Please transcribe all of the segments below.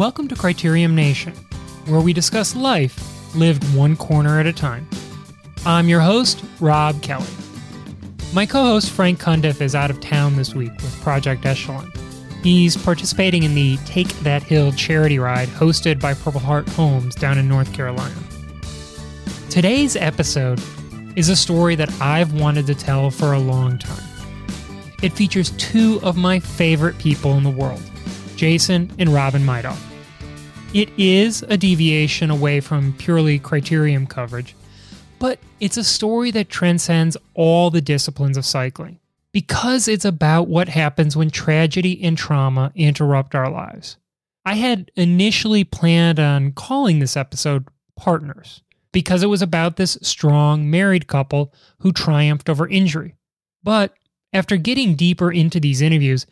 Welcome to Criterium Nation, where we discuss life lived one corner at a time. I'm your host, Rob Kelly. My co host, Frank Cundiff, is out of town this week with Project Echelon. He's participating in the Take That Hill charity ride hosted by Purple Heart Homes down in North Carolina. Today's episode is a story that I've wanted to tell for a long time. It features two of my favorite people in the world, Jason and Robin Midoff. It is a deviation away from purely criterium coverage, but it's a story that transcends all the disciplines of cycling because it's about what happens when tragedy and trauma interrupt our lives. I had initially planned on calling this episode Partners because it was about this strong married couple who triumphed over injury. But after getting deeper into these interviews,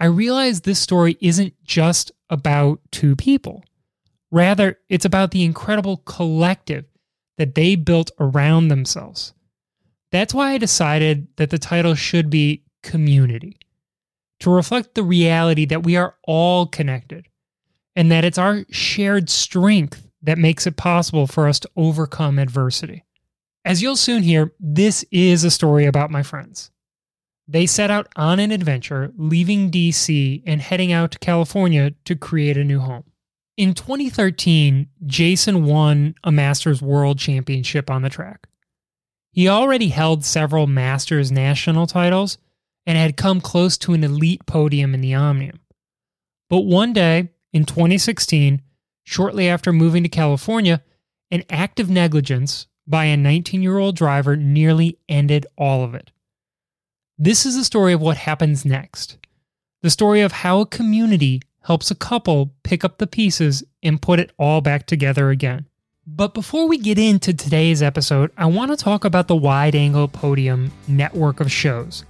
I realized this story isn't just about two people. Rather, it's about the incredible collective that they built around themselves. That's why I decided that the title should be Community, to reflect the reality that we are all connected and that it's our shared strength that makes it possible for us to overcome adversity. As you'll soon hear, this is a story about my friends. They set out on an adventure, leaving DC and heading out to California to create a new home. In 2013, Jason won a Masters World Championship on the track. He already held several Masters national titles and had come close to an elite podium in the Omnium. But one day, in 2016, shortly after moving to California, an act of negligence by a 19 year old driver nearly ended all of it. This is the story of what happens next the story of how a community helps a couple pick up the pieces and put it all back together again. But before we get into today's episode, I want to talk about the Wide Angle Podium network of shows,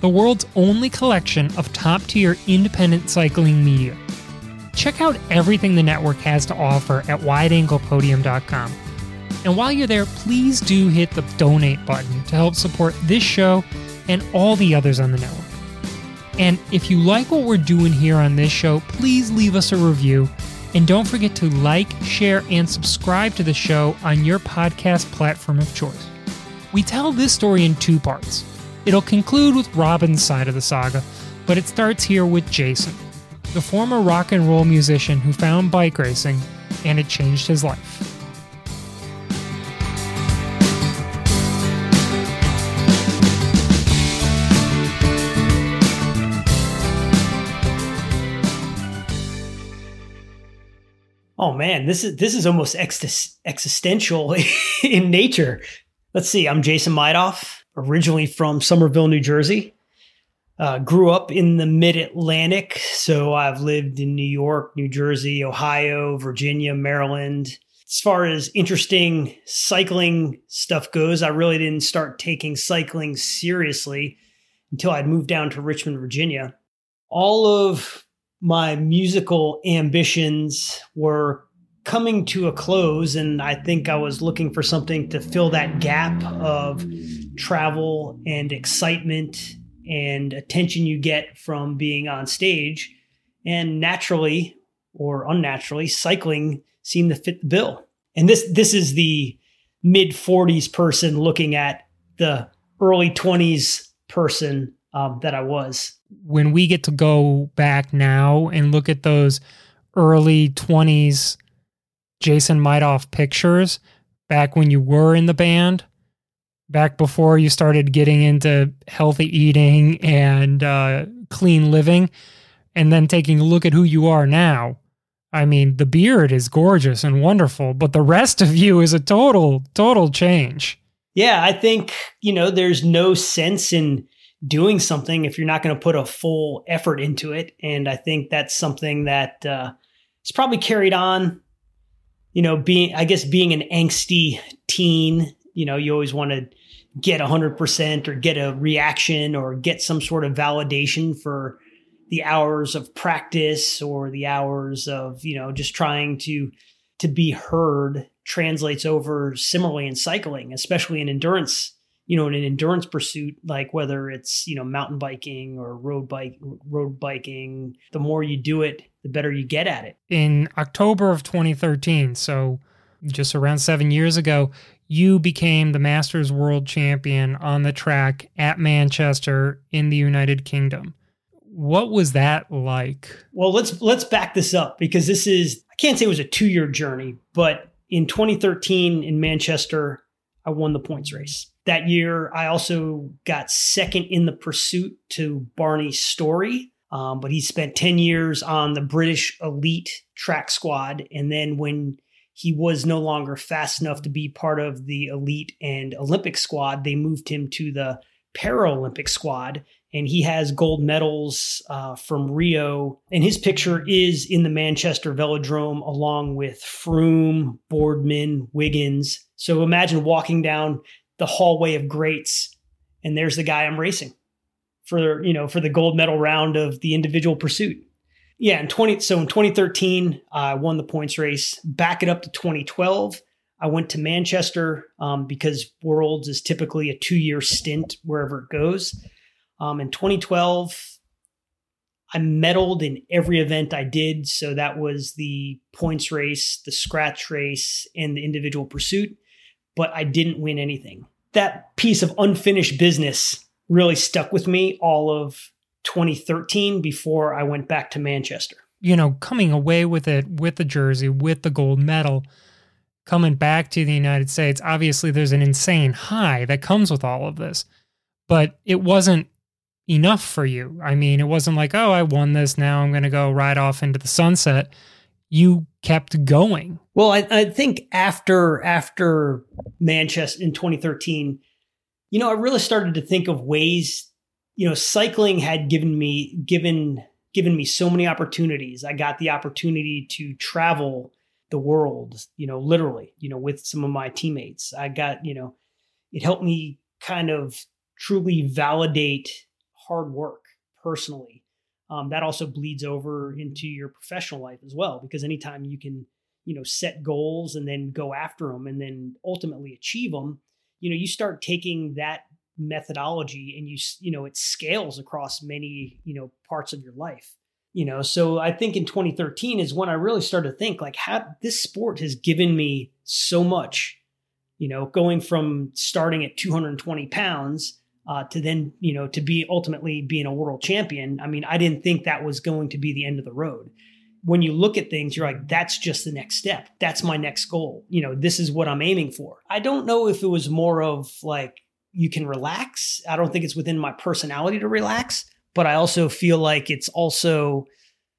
the world's only collection of top tier independent cycling media. Check out everything the network has to offer at wideanglepodium.com. And while you're there, please do hit the donate button to help support this show and all the others on the network. And if you like what we're doing here on this show, please leave us a review and don't forget to like, share, and subscribe to the show on your podcast platform of choice. We tell this story in two parts. It'll conclude with Robin's side of the saga, but it starts here with Jason, the former rock and roll musician who found bike racing and it changed his life. Man, this is this is almost ex- existential in nature. Let's see. I'm Jason Midoff, originally from Somerville, New Jersey. Uh, grew up in the Mid Atlantic, so I've lived in New York, New Jersey, Ohio, Virginia, Maryland. As far as interesting cycling stuff goes, I really didn't start taking cycling seriously until I'd moved down to Richmond, Virginia. All of my musical ambitions were coming to a close and i think i was looking for something to fill that gap of travel and excitement and attention you get from being on stage. And naturally or unnaturally cycling seemed to fit the bill. And this this is the mid 40s person looking at the early 20s person um, that i was when we get to go back now and look at those early 20s Jason Midoff pictures back when you were in the band, back before you started getting into healthy eating and uh, clean living, and then taking a look at who you are now. I mean, the beard is gorgeous and wonderful, but the rest of you is a total, total change. Yeah, I think, you know, there's no sense in doing something if you're not going to put a full effort into it. And I think that's something that uh, is probably carried on. You know, being I guess being an angsty teen, you know, you always want to get 100% or get a reaction or get some sort of validation for the hours of practice or the hours of, you know, just trying to to be heard translates over similarly in cycling, especially in endurance you know, in an endurance pursuit, like whether it's, you know, mountain biking or road bike, road biking, the more you do it, the better you get at it. In October of 2013, so just around seven years ago, you became the Masters World Champion on the track at Manchester in the United Kingdom. What was that like? Well, let's let's back this up because this is I can't say it was a two year journey, but in 2013 in Manchester, I won the points race. That year, I also got second in the pursuit to Barney Storey, um, but he spent 10 years on the British elite track squad. And then when he was no longer fast enough to be part of the elite and Olympic squad, they moved him to the Paralympic squad. And he has gold medals uh, from Rio. And his picture is in the Manchester Velodrome along with Froome, Boardman, Wiggins. So imagine walking down the hallway of greats, and there's the guy I'm racing for you know for the gold medal round of the individual pursuit. Yeah, in 20 so in 2013 I won the points race. Back it up to 2012. I went to Manchester um, because Worlds is typically a two year stint wherever it goes. Um, in 2012, I medaled in every event I did. So that was the points race, the scratch race, and the individual pursuit but I didn't win anything. That piece of unfinished business really stuck with me all of 2013 before I went back to Manchester. You know, coming away with it with the jersey, with the gold medal, coming back to the United States, obviously there's an insane high that comes with all of this. But it wasn't enough for you. I mean, it wasn't like, oh, I won this. Now I'm going to go right off into the sunset you kept going. Well, I, I think after after Manchester in 2013, you know, I really started to think of ways. You know, cycling had given me given given me so many opportunities. I got the opportunity to travel the world, you know, literally, you know, with some of my teammates. I got, you know, it helped me kind of truly validate hard work personally um, that also bleeds over into your professional life as well because anytime you can you know set goals and then go after them and then ultimately achieve them you know you start taking that methodology and you you know it scales across many you know parts of your life you know? So i think in 2013 is when i really started to think like how this sport has given me so much you know going from starting at 220 pounds uh, to then you know to be ultimately being a world champion. I mean i didn't think that was going to be the end of the road when you look at things you're like that's just the next step. That's my next goal. You know this is what i'm aiming for. I don't know if it was more of like you can relax. I don't think it's within my personality to relax but i also feel like it's also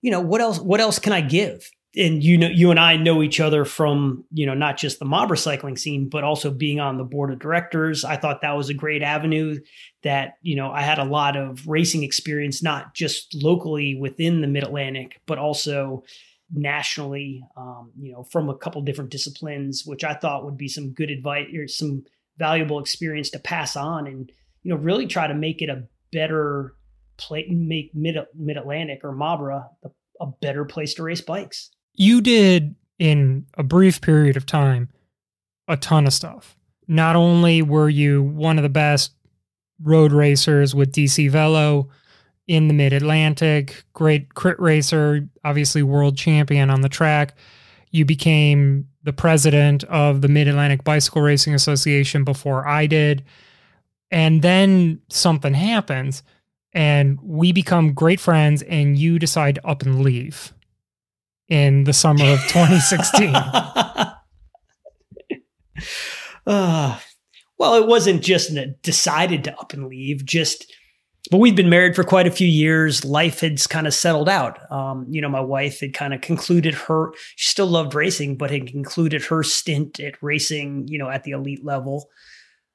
you know what else what else can i give and you know you and I know each other from you know not just the Mabra cycling scene but also being on the board of directors. I thought that was a great avenue that you know I had a lot of racing experience not just locally within the mid-Atlantic but also nationally um, you know from a couple different disciplines which I thought would be some good advice or some valuable experience to pass on and you know really try to make it a better play make mid mid-Atlantic or Mabra a better place to race bikes you did in a brief period of time a ton of stuff. Not only were you one of the best road racers with DC Velo in the Mid Atlantic, great crit racer, obviously world champion on the track. You became the president of the Mid Atlantic Bicycle Racing Association before I did. And then something happens, and we become great friends, and you decide to up and leave in the summer of 2016? uh, well, it wasn't just decided to up and leave, just but we'd been married for quite a few years. Life had kind of settled out. Um, you know, my wife had kind of concluded her, she still loved racing, but had concluded her stint at racing, you know, at the elite level.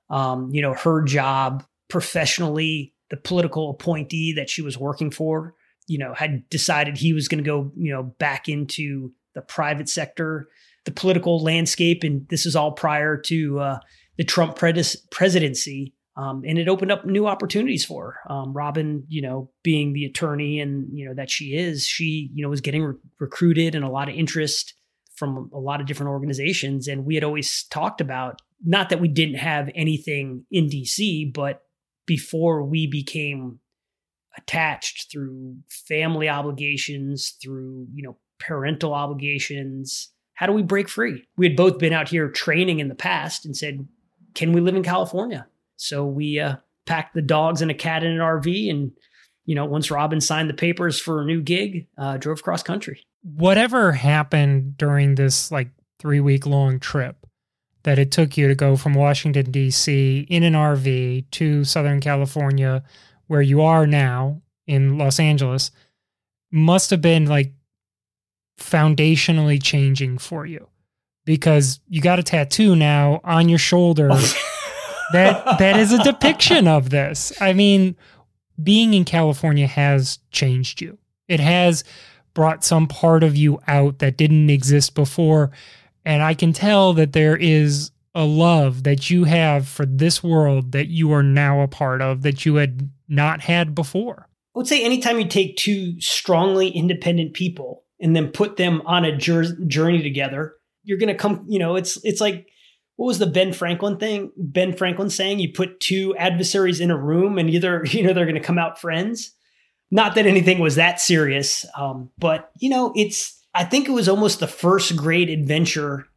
Um, you know, her job professionally, the political appointee that she was working for you know, had decided he was going to go, you know, back into the private sector, the political landscape. And this is all prior to uh, the Trump pres- presidency. Um, and it opened up new opportunities for her. Um, Robin, you know, being the attorney and, you know, that she is, she, you know, was getting re- recruited and a lot of interest from a lot of different organizations. And we had always talked about, not that we didn't have anything in DC, but before we became attached through family obligations, through, you know, parental obligations, how do we break free? We had both been out here training in the past and said, can we live in California? So we uh, packed the dogs and a cat in an RV and you know, once Robin signed the papers for a new gig, uh, drove cross country. Whatever happened during this like three week long trip that it took you to go from Washington, D.C. in an RV to Southern California, where you are now in Los Angeles, must have been like foundationally changing for you because you got a tattoo now on your shoulder. Oh. that that is a depiction of this. I mean, being in California has changed you. It has brought some part of you out that didn't exist before. And I can tell that there is a love that you have for this world that you are now a part of that you had not had before. I would say anytime you take two strongly independent people and then put them on a journey together, you're going to come, you know, it's it's like what was the Ben Franklin thing? Ben Franklin saying you put two adversaries in a room and either, you know, they're going to come out friends. Not that anything was that serious, um, but, you know, it's, I think it was almost the first great adventure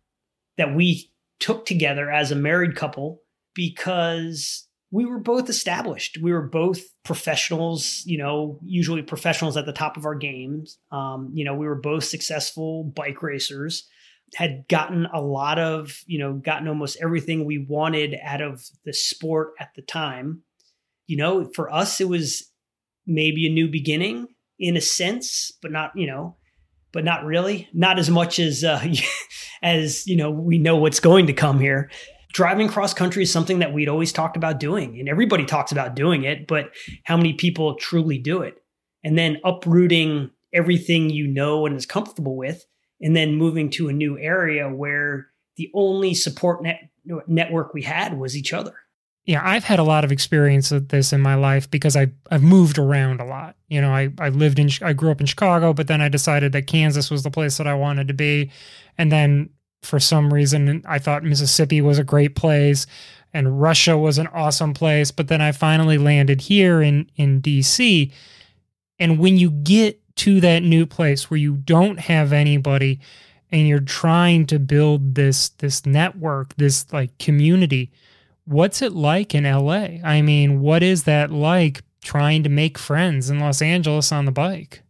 that we took together as a married couple because we were both established. We were both professionals, you know, usually professionals at the top of our games. Um, you know, we were both successful bike racers had gotten a lot of, you know, gotten almost everything we wanted out of the sport at the time. You know, for us, it was maybe a new beginning in a sense, but not, you know, but not really, not as much as, uh, as, you know, we know what's going to come here. Driving cross country is something that we'd always talked about doing, and everybody talks about doing it, but how many people truly do it? And then uprooting everything you know and is comfortable with and then moving to a new area where the only support net, network we had was each other. Yeah, I've had a lot of experience with this in my life because I I've moved around a lot. You know, I I lived in I grew up in Chicago, but then I decided that Kansas was the place that I wanted to be, and then for some reason I thought Mississippi was a great place and Russia was an awesome place, but then I finally landed here in in DC. And when you get to that new place where you don't have anybody and you're trying to build this this network, this like community. What's it like in LA? I mean, what is that like trying to make friends in Los Angeles on the bike?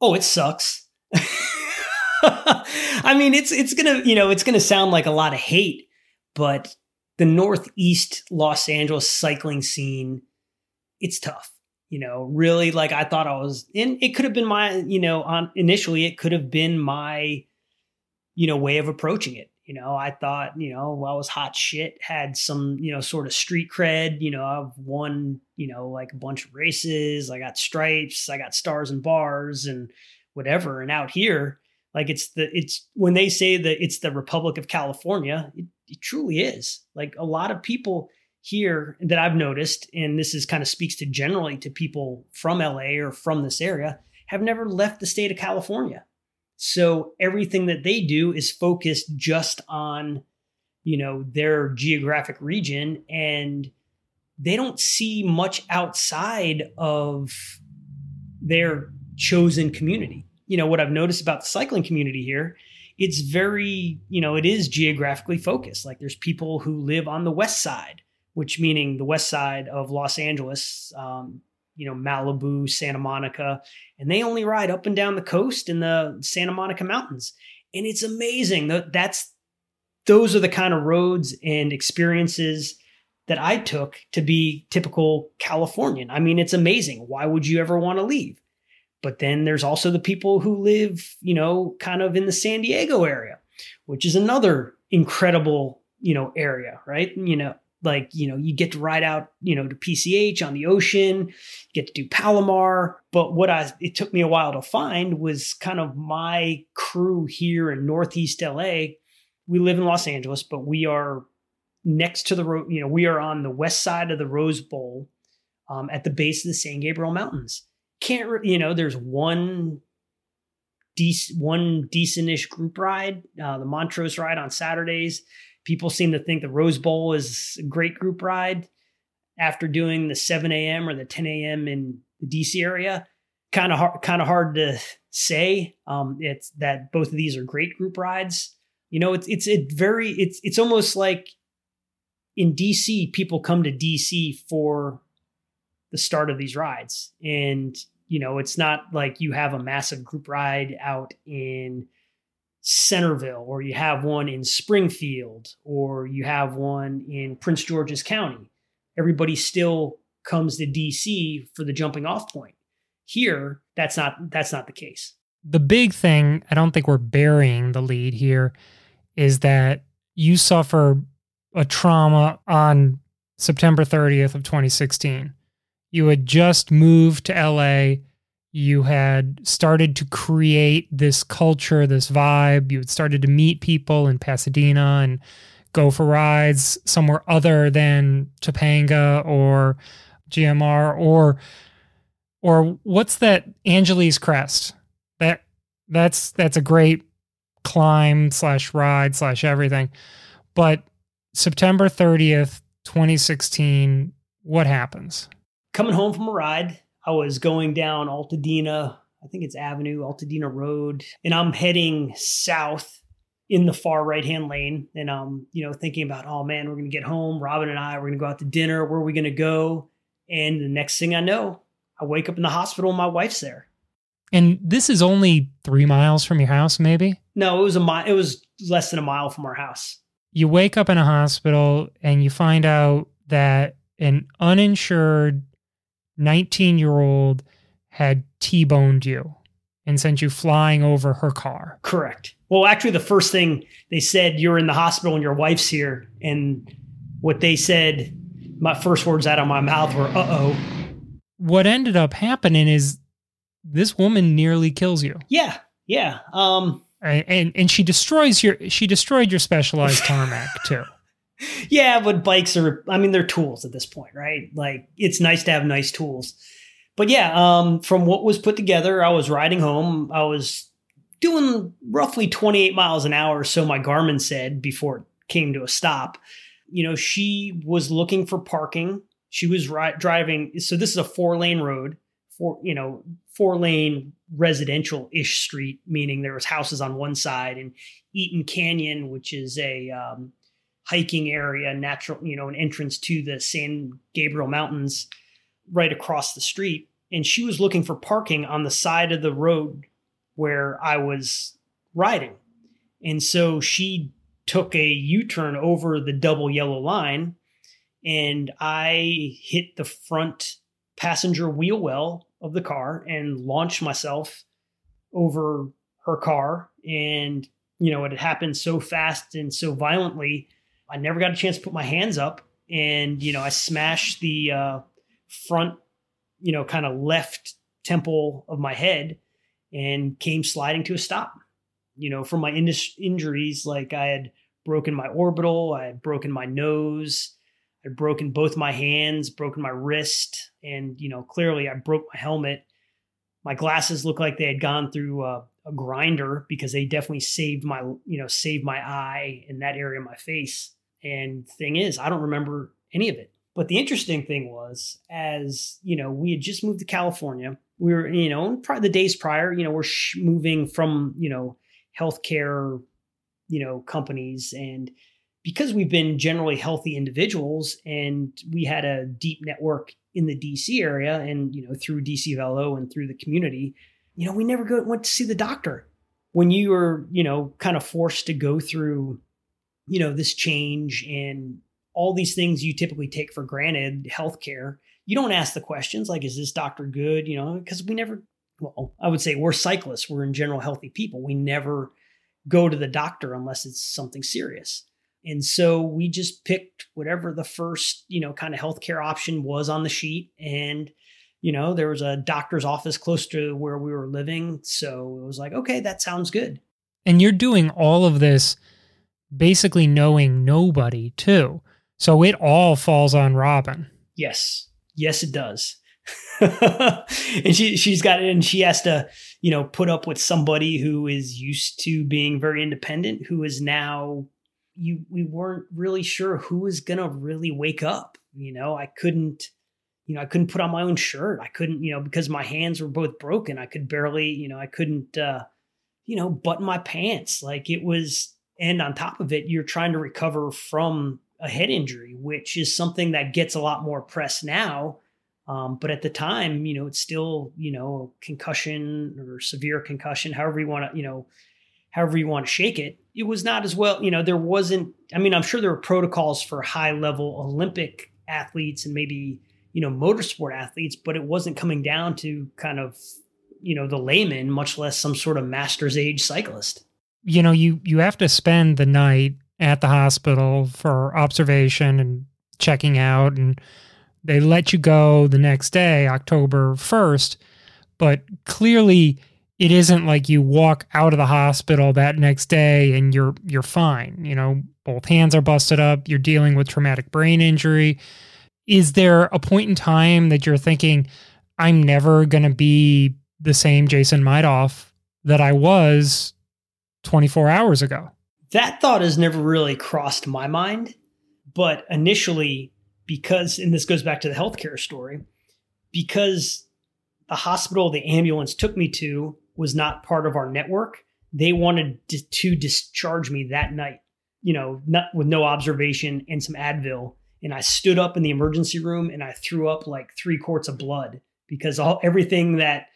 Oh, it sucks. I mean, it's it's gonna you know it's gonna sound like a lot of hate, but the Northeast Los Angeles cycling scene, it's tough you know, really like I thought I was and it could have been my, you know, on initially it could have been my, you know, way of approaching it. You know, I thought, you know, well, I was hot shit, had some, you know, sort of street cred. You know, I've won, you know, like a bunch of races. I got stripes, I got stars and bars and whatever. And out here, like it's the, it's when they say that it's the Republic of California, it, it truly is. Like a lot of people, here that I've noticed, and this is kind of speaks to generally to people from LA or from this area, have never left the state of California. So everything that they do is focused just on, you know, their geographic region and they don't see much outside of their chosen community. You know, what I've noticed about the cycling community here, it's very, you know, it is geographically focused. Like there's people who live on the west side which meaning the west side of Los Angeles, um, you know, Malibu, Santa Monica, and they only ride up and down the coast in the Santa Monica Mountains. And it's amazing. That that's those are the kind of roads and experiences that I took to be typical Californian. I mean, it's amazing. Why would you ever want to leave? But then there's also the people who live, you know, kind of in the San Diego area, which is another incredible, you know, area, right? You know, like you know you get to ride out you know to pch on the ocean get to do palomar. But what i it took me a while to find was kind of my crew here in northeast la we live in los angeles but we are next to the road you know we are on the west side of the rose bowl um, at the base of the san gabriel mountains can't you know there's one dec- one decentish group ride uh, the montrose ride on saturdays People seem to think the Rose Bowl is a great group ride after doing the 7 a.m. or the 10 a.m. in the DC area. Kind of hard, kind of hard to say. Um, it's that both of these are great group rides. You know, it's it's a very it's it's almost like in DC, people come to DC for the start of these rides, and you know, it's not like you have a massive group ride out in Centreville, or you have one in Springfield, or you have one in Prince George's County. Everybody still comes to DC for the jumping off point. Here, that's not that's not the case. The big thing, I don't think we're burying the lead here, is that you suffer a trauma on September 30th of 2016. You had just moved to LA. You had started to create this culture, this vibe. You had started to meet people in Pasadena and go for rides somewhere other than Topanga or GMR or or what's that Angeles Crest? That that's that's a great climb slash ride slash everything. But September 30th, 2016, what happens? Coming home from a ride, I was going down Altadena, I think it's Avenue, Altadena Road, and I'm heading south in the far right hand lane. And I'm, you know, thinking about, oh man, we're going to get home. Robin and I, we're going to go out to dinner. Where are we going to go? And the next thing I know, I wake up in the hospital and my wife's there. And this is only three miles from your house, maybe? No, it was a mile. It was less than a mile from our house. You wake up in a hospital and you find out that an uninsured 19 year old had T boned you and sent you flying over her car. Correct. Well, actually, the first thing they said, you're in the hospital and your wife's here. And what they said, my first words out of my mouth were, uh oh what ended up happening is this woman nearly kills you. Yeah, yeah. Um, and, and and she destroys your she destroyed your specialized tarmac too. Yeah, but bikes are I mean they're tools at this point, right? Like it's nice to have nice tools. But yeah, um, from what was put together, I was riding home. I was doing roughly 28 miles an hour, so my Garmin said before it came to a stop. You know, she was looking for parking she was ri- driving. So this is a four lane road, four you know four lane residential ish street, meaning there was houses on one side, and Eaton Canyon, which is a um, hiking area, natural you know an entrance to the San Gabriel Mountains, right across the street. And she was looking for parking on the side of the road where I was riding. And so she took a U turn over the double yellow line and I hit the front passenger wheel well of the car and launched myself over her car. And, you know, it had happened so fast and so violently, I never got a chance to put my hands up. And, you know, I smashed the uh, front, you know, kind of left temple of my head and came sliding to a stop. You know, from my in- injuries, like I had broken my orbital, I had broken my nose, I'd broken both my hands, broken my wrist, and you know clearly I broke my helmet. My glasses looked like they had gone through a, a grinder because they definitely saved my you know saved my eye in that area of my face. And thing is, I don't remember any of it. But the interesting thing was, as you know, we had just moved to California. We were, you know, probably the days prior, you know, we're sh- moving from, you know, healthcare, you know, companies and because we've been generally healthy individuals and we had a deep network in the DC area and you know through DC Velo and through the community, you know, we never go, went to see the doctor. When you were, you know, kind of forced to go through, you know, this change and all these things you typically take for granted, healthcare, you don't ask the questions like, is this doctor good? You know, because we never, well, I would say we're cyclists, we're in general healthy people. We never go to the doctor unless it's something serious. And so we just picked whatever the first, you know, kind of healthcare option was on the sheet. And, you know, there was a doctor's office close to where we were living. So it was like, okay, that sounds good. And you're doing all of this basically knowing nobody too. So it all falls on Robin. Yes. Yes, it does. and she she's got it and she has to, you know, put up with somebody who is used to being very independent, who is now you we weren't really sure who was gonna really wake up. You know, I couldn't, you know, I couldn't put on my own shirt. I couldn't, you know, because my hands were both broken. I could barely, you know, I couldn't, uh, you know, button my pants. Like it was, and on top of it, you're trying to recover from a head injury, which is something that gets a lot more press now. Um, but at the time, you know, it's still, you know, concussion or severe concussion, however you want to, you know, however you want to shake it. It was not as well, you know, there wasn't, I mean, I'm sure there were protocols for high level Olympic athletes and maybe, you know, motorsport athletes, but it wasn't coming down to kind of, you know, the layman, much less some sort of master's age cyclist. You know, you you have to spend the night at the hospital for observation and checking out and they let you go the next day, October 1st, but clearly it isn't like you walk out of the hospital that next day and you're you're fine. You know, both hands are busted up, you're dealing with traumatic brain injury. Is there a point in time that you're thinking I'm never going to be the same Jason Midoff that I was 24 hours ago? That thought has never really crossed my mind, but initially because and this goes back to the healthcare story, because the hospital the ambulance took me to was not part of our network. They wanted to, to discharge me that night, you know, not with no observation and some Advil. And I stood up in the emergency room and I threw up like three quarts of blood because all everything that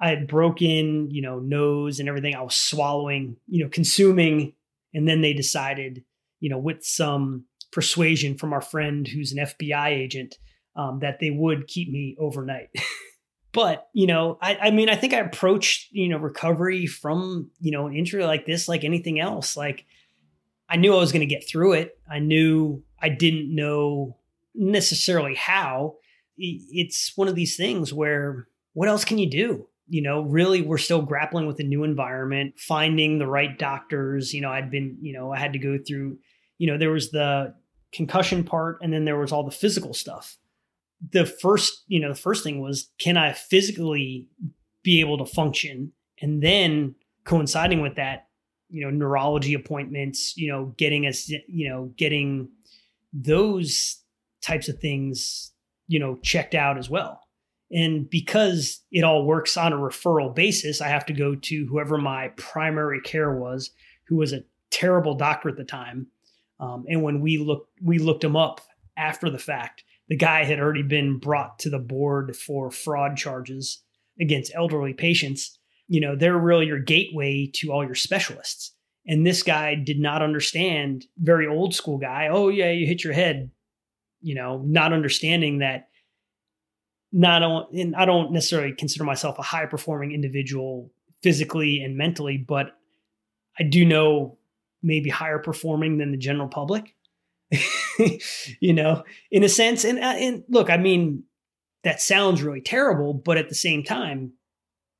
I had broken, you know, nose and everything. I was swallowing, you know, consuming. And then they decided, you know, with some persuasion from our friend who's an FBI agent, um, that they would keep me overnight. but you know I, I mean i think i approached you know recovery from you know an injury like this like anything else. Like i knew i was going to get through it. I knew i didn't know necessarily how. It's one of these things where what else can you do you know really we're still grappling with a new environment finding the right doctors you know i'd been you know i had to go through you know there was the concussion part and then there was all the physical stuff the first, you know, the first thing was can I physically be able to function? And then coinciding with that, you know, neurology appointments, you know, getting us, you know, getting those types of things, you know, checked out as well. And because it all works on a referral basis, I have to go to whoever my primary care was, who was a terrible doctor at the time. Um, and when we looked, we looked him up after the fact, the guy had already been brought to the board for fraud charges against elderly patients. You know, they're really your gateway to all your specialists. And this guy did not understand, very old school guy. Oh, yeah, you hit your head, you know, not understanding that not and I don't necessarily consider myself a high performing individual physically and mentally, but I do know maybe higher performing than the general public. you know, in a sense. And uh, and look, I mean, that sounds really terrible, but at the same time,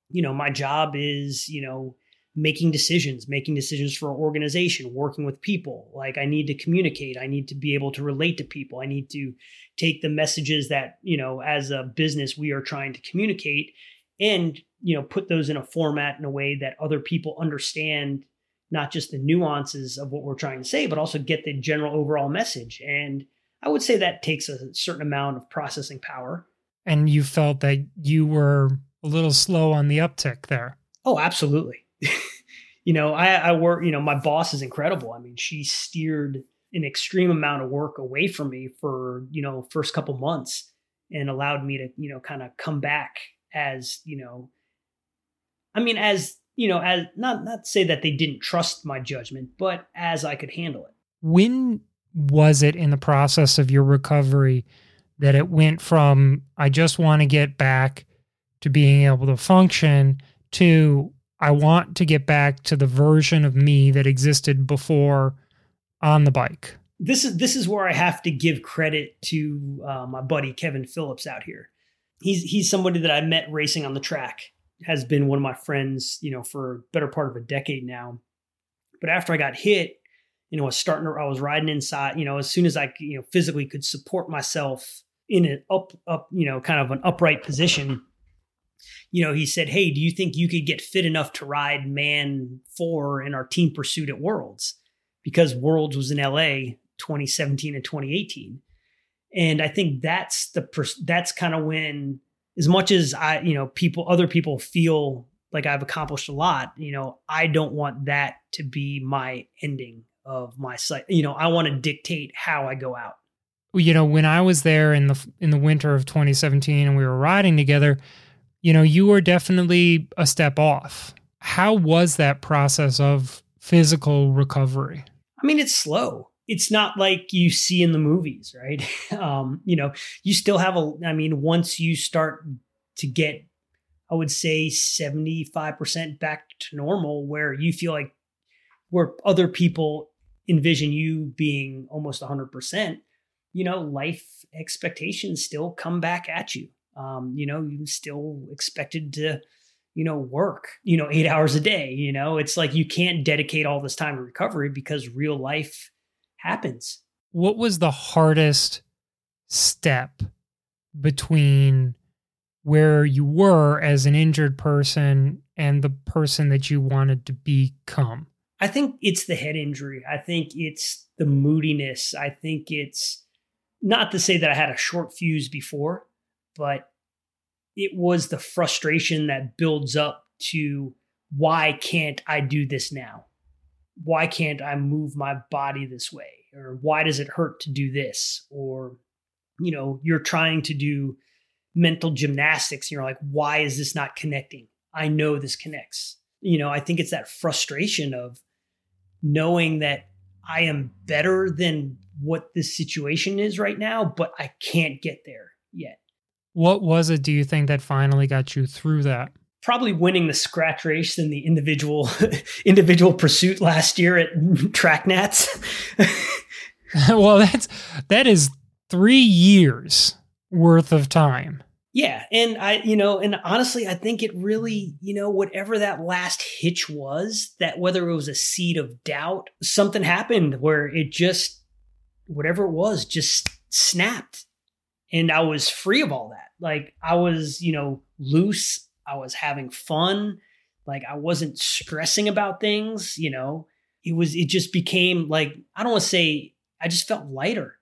you know, my job is, you know, making decisions, making decisions for an organization, working with people. Like I need to communicate. I need to be able to relate to people. I need to take the messages that, you know, as a business we are trying to communicate and, you know, put those in a format in a way that other people understand not just the nuances of what we're trying to say, but also get the general overall message. And I would say that takes a certain amount of processing power. And you felt that you were a little slow on the uptick there. Oh, absolutely. You know, I, I work, you know, my boss is incredible. I mean, she steered an extreme amount of work away from me for, you know, first couple months and allowed me to, you know, kind of come back as, you know, I mean, as you know, as not not say that they didn't trust my judgment, but as I could handle it. When was it in the process of your recovery that it went from I just want to get back to being able to function to I want to get back to the version of me that existed before on the bike? This is this is where I have to give credit to uh, my buddy Kevin Phillips out here. He's he's somebody that I met racing on the track has been one of my friends, you know, for better part of a decade now. But after I got hit, you know, I was starting to, I was riding inside, you know, as soon as I, you know, physically could support myself in an up, up, you know, kind of an upright position, you know, he said, Hey, do you think you could get fit enough to ride man four in our team pursuit at Worlds? because Worlds was in LA 2017 and 2018. And I think that's the pers- that's kind of when as much as I, you know, people other people feel like I've accomplished a lot, you know, I don't want that to be my ending of my site. You know, I want to dictate how I go out. You know, when I was there in the in the winter of 2017 and we were riding together, you know, you were definitely a step off. How was that process of physical recovery? I mean, it's slow. It's not like you see in the movies, right? um, you know, you still have a, I mean, once you start to get, I would say 75% back to normal, where you feel like where other people envision you being almost 100%, you know, life expectations still come back at you. Um, you know, you still expected to, you know, work, you know, eight hours a day. You know, it's like you can't dedicate all this time to recovery because real life happens. What was the hardest step between where you were as an injured person and the person that you wanted to become? I think it's the head injury. I think it's the moodiness. I think it's not to say that I had a short fuse before, but it was the frustration that builds up to why can't I do this now? Why can't I move my body this way? Or why does it hurt to do this? Or, you know, you're trying to do mental gymnastics and you're like, why is this not connecting? I know this connects. You know, I think it's that frustration of knowing that I am better than what this situation is right now, but I can't get there yet. What was it, do you think, that finally got you through that? Probably winning the scratch race in the individual individual pursuit last year at track nats. well, that's that is three years worth of time. Yeah, and I, you know, and honestly, I think it really, you know, whatever that last hitch was, that whether it was a seed of doubt, something happened where it just, whatever it was, just snapped, and I was free of all that. Like I was, you know, loose. I was having fun. Like I wasn't stressing about things. You know, it was. It just became like I don't want to say. I just felt lighter,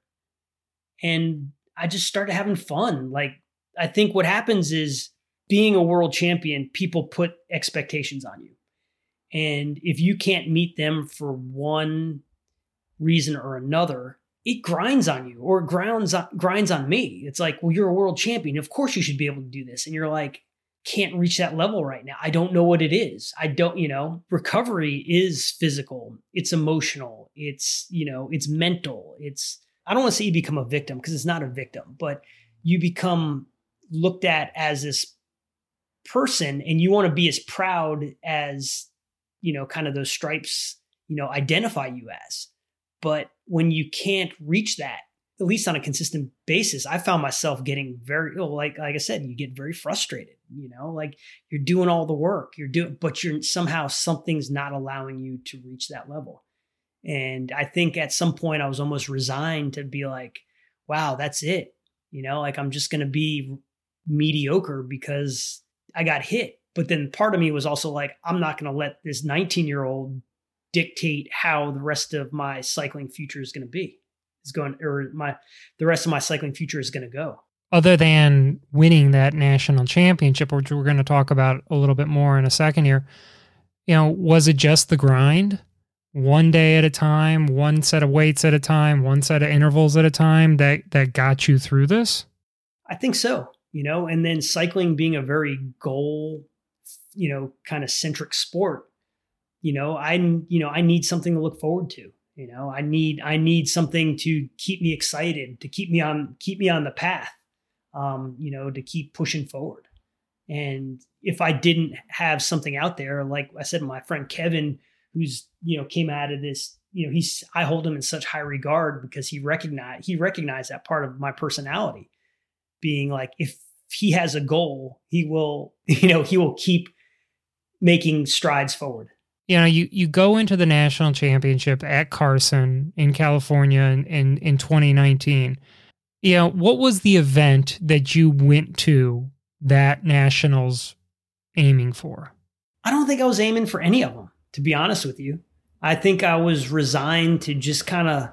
and I just started having fun. Like I think what happens is being a world champion, people put expectations on you. And if you can't meet them for one reason or another, it grinds on you or grinds on, grinds on me. It's like, well, you're a world champion. Of course you should be able to do this. And you're like, can't reach that level right now. I don't know what it is. I don't, you know, recovery is physical, it's emotional, it's, you know, it's mental. It's, I don't want to say you become a victim because it's not a victim, but you become looked at as this person and you want to be as proud as you know kind of those stripes you know identify you as but when you can't reach that at least on a consistent basis i found myself getting very oh, like like i said you get very frustrated you know like you're doing all the work you're doing but you're somehow something's not allowing you to reach that level and i think at some point i was almost resigned to be like wow that's it you know like i'm just going to be mediocre because I got hit. But then part of me was also like, I'm not going to let this 19 year old dictate how the rest of my cycling future is going to be. Is going or my the rest of my cycling future is going to go. Other than winning that national championship, which we're going to talk about a little bit more in a second here, you know, was it just the grind? One day at a time, one set of weights at a time, one set of intervals at a time that that got you through this? I think so you know, and then cycling being a very goal, you know, kind of centric sport, you know, I, you know, I need something to look forward to. You know, I need, I need something to keep me excited, to keep me on, keep me on the path, um, you know, to keep pushing forward. And if I didn't have something out there, like I said, my friend Kevin, who's, you know, came out of this, you know, he's, I hold him in such high regard because he recognized, he recognized that part of my personality being like, if he has a goal, he will, you know, he will keep making strides forward. You know, you, you go into the national championship at Carson in California in, in, in 2019. You know, what was the event that you went to that nationals aiming for? I don't think I was aiming for any of them, to be honest with you. I think I was resigned to just kind of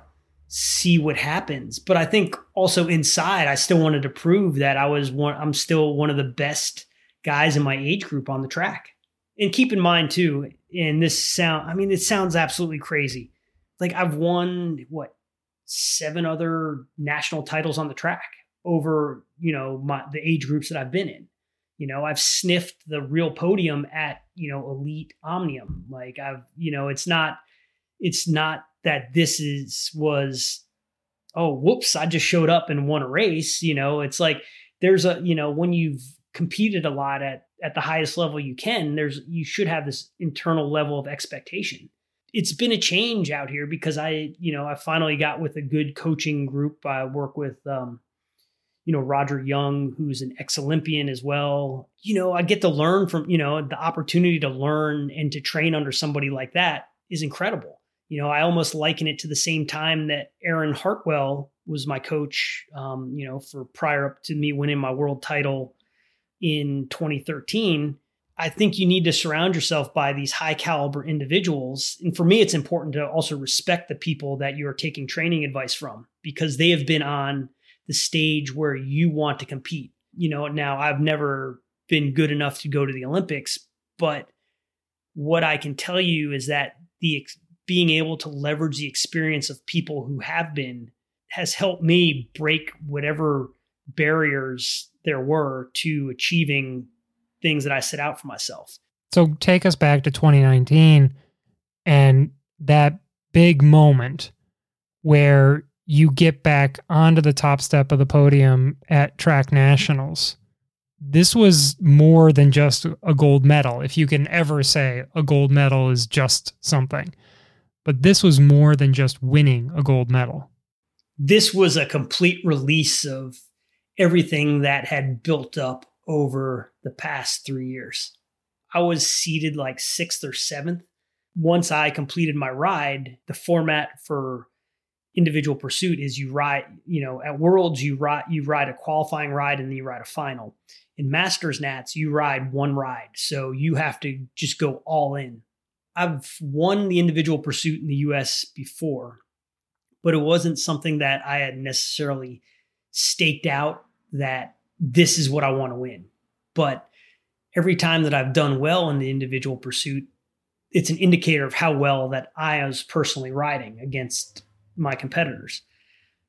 see what happens. But I think also inside, I still wanted to prove that I was one, I'm still one of the best guys in my age group on the track. And keep in mind too, and this sound, I mean, it sounds absolutely crazy. Like I've won what seven other national titles on the track over, you know, my the age groups that I've been in. You know, I've sniffed the real podium at, you know, elite omnium. Like I've, you know, it's not it's not that this is was oh, whoops, I just showed up and won a race, you know, it's like there's a, you know, when you've competed a lot at at the highest level you can, there's you should have this internal level of expectation. It's been a change out here because I, you know, I finally got with a good coaching group. I work with um, you know, Roger Young, who's an ex Olympian as well. You know, I get to learn from, you know, the opportunity to learn and to train under somebody like that is incredible. You know, I almost liken it to the same time that Aaron Hartwell was my coach, um, you know, for prior up to me winning my world title in 2013, I think you need to surround yourself by these high caliber individuals. And for me, it's important to also respect the people that you're taking training advice from because they have been on the stage where you want to compete. You know, now I've never been good enough to go to the Olympics, but what I can tell you is that the being able to leverage the experience of people who have been has helped me break whatever barriers there were to achieving things that I set out for myself. So take us back to 2019 and that big moment where you get back onto the top step of the podium at track nationals. This was more than just a gold medal, if you can ever say a gold medal is just something. But this was more than just winning a gold medal. This was a complete release of everything that had built up over the past three years. I was seated like sixth or seventh. Once I completed my ride, the format for individual pursuit is you ride, you know, at Worlds you ride you ride a qualifying ride and then you ride a final. In Masters Nats, you ride one ride. So you have to just go all in. I've won the individual pursuit in the US before, but it wasn't something that I had necessarily staked out that this is what I want to win. But every time that I've done well in the individual pursuit, it's an indicator of how well that I was personally riding against my competitors.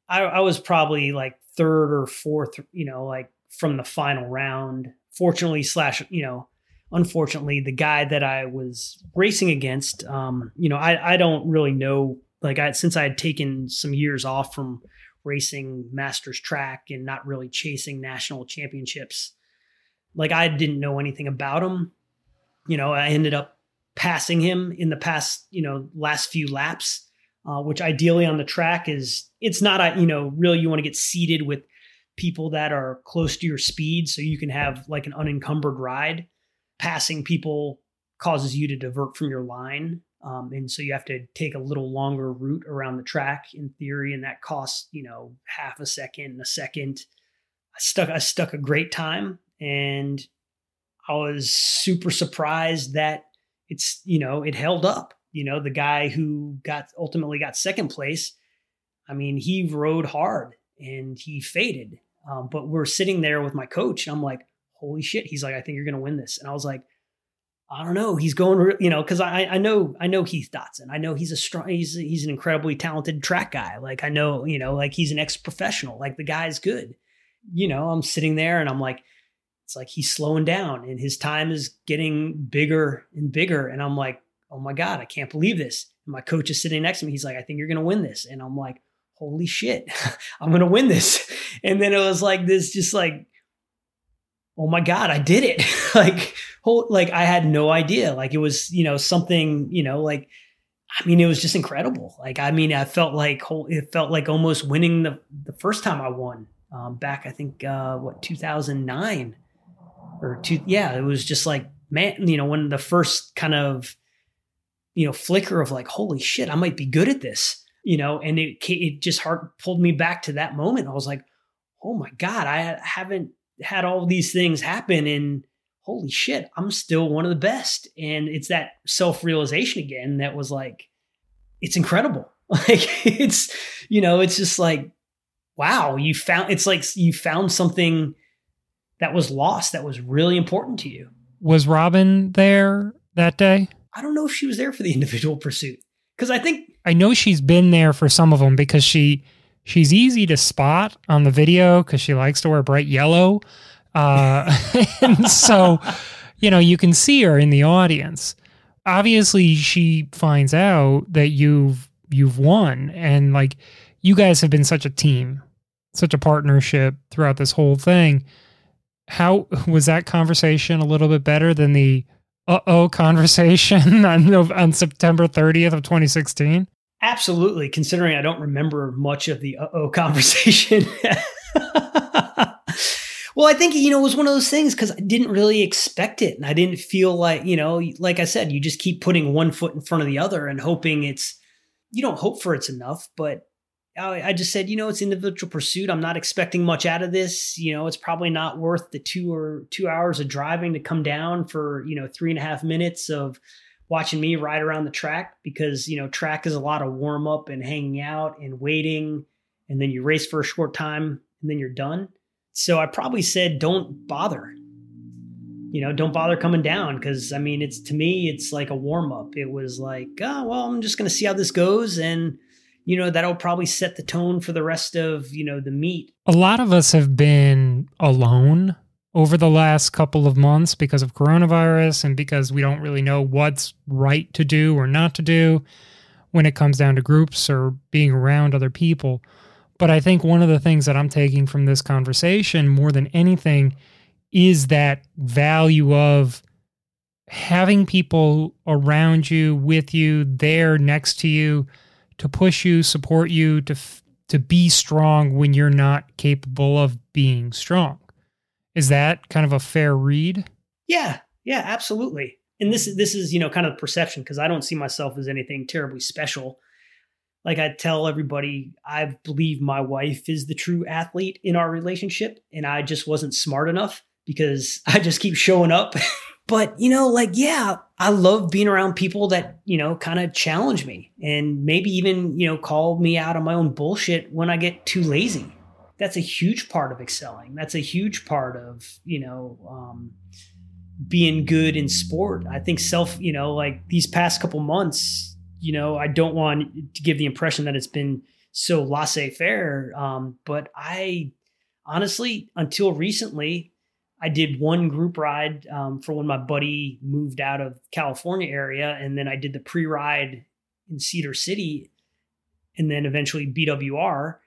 I, I was probably like third or fourth, you know, like from the final round. Fortunately, slash, you know, unfortunately, the guy that I was racing against, um, you know, I, I don't really know. Like, I since I had taken some years off from racing masters track and not really chasing national championships. Like I didn't know anything about him. You know, I ended up passing him in the past, you know, last few laps, uh, which ideally on the track is it's not a, you know, really you want to get seated with people that are close to your speed so you can have like an unencumbered ride. Passing people causes you to divert from your line. Um, and so you have to take a little longer route around the track in theory, and that costs you know half a second, a second. I stuck I stuck a great time, and I was super surprised that it's you know it held up. You know the guy who got ultimately got second place. I mean he rode hard and he faded, um, but we're sitting there with my coach, and I'm like, holy shit! He's like, I think you're gonna win this, and I was like I don't know. He's going, you know, because I I know I know Heath Dotson. I know he's a strong. He's he's an incredibly talented track guy. Like I know, you know, like he's an ex professional. Like the guy's good. You know, I'm sitting there and I'm like, it's like he's slowing down and his time is getting bigger and bigger. And I'm like, oh my god, I can't believe this. And my coach is sitting next to me. He's like, I think you're gonna win this. And I'm like, holy shit, I'm gonna win this. And then it was like this, just like oh my god i did it. Like whole like i had no idea. Like it was you know something you know like i mean it was just incredible. Like i mean i felt like whole it felt like almost winning the the first time i won um, back i think uh what 2009 or two yeah it was just like man you know when the first kind of you know flicker of like holy shit i might be good at this you know and it it just heart pulled me back to that moment. I was like oh my god i haven't had all these things happen and holy shit, I'm still one of the best. And it's that self realization again that was like, it's incredible. Like it's, you know, it's just like, wow, you found, it's like you found something that was lost that was really important to you. Was Robin there that day? I don't know if she was there for the individual pursuit because I think I know she's been there for some of them because she she's easy to spot on the video because she likes to wear bright yellow, uh, and so you know you can see her in the audience. Obviously, she finds out that you've you've won, and like you guys have been such a team, such a partnership throughout this whole thing. How was that conversation a little bit better than the uh oh conversation on, on September 30th of 2016? Absolutely, considering I don't remember much of the uh oh conversation. well, I think, you know, it was one of those things because I didn't really expect it. And I didn't feel like, you know, like I said, you just keep putting one foot in front of the other and hoping it's, you don't hope for it's enough, but I just said, you know, it's individual pursuit. I'm not expecting much out of this. You know, it's probably not worth the two or two hours of driving to come down for, you know, three and a half minutes of watching me ride around the track because, you know, track is a lot of warm up and hanging out and waiting. And then you race for a short time and then you're done. So I probably said, don't bother. You know, don't bother coming down because I mean, it's to me, it's like a warm up. It was like, oh, well, I'm just going to see how this goes. And, you know that'll probably set the tone for the rest of you know the meet a lot of us have been alone over the last couple of months because of coronavirus and because we don't really know what's right to do or not to do when it comes down to groups or being around other people but i think one of the things that i'm taking from this conversation more than anything is that value of having people around you with you there next to you to push you, support you, to to be strong when you're not capable of being strong. Is that kind of a fair read? Yeah, yeah, absolutely. And this this is you know kind of perception because I don't see myself as anything terribly special. Like I tell everybody, I believe my wife is the true athlete in our relationship, and I just wasn't smart enough because I just keep showing up But, you know, like, yeah, I love being around people that, you know, kind of challenge me and maybe even, you know, call me out on my own bullshit when I get too lazy. That's a huge part of excelling. That's a huge part of, you know, um, being good in sport. I think self, you know, like these past couple months, you know, I don't want to give the impression that it's been so laissez faire. Um, but I honestly, until recently, I did one group ride um, for when my buddy moved out of California area, and then I did the pre-ride in Cedar City, and then eventually BWR.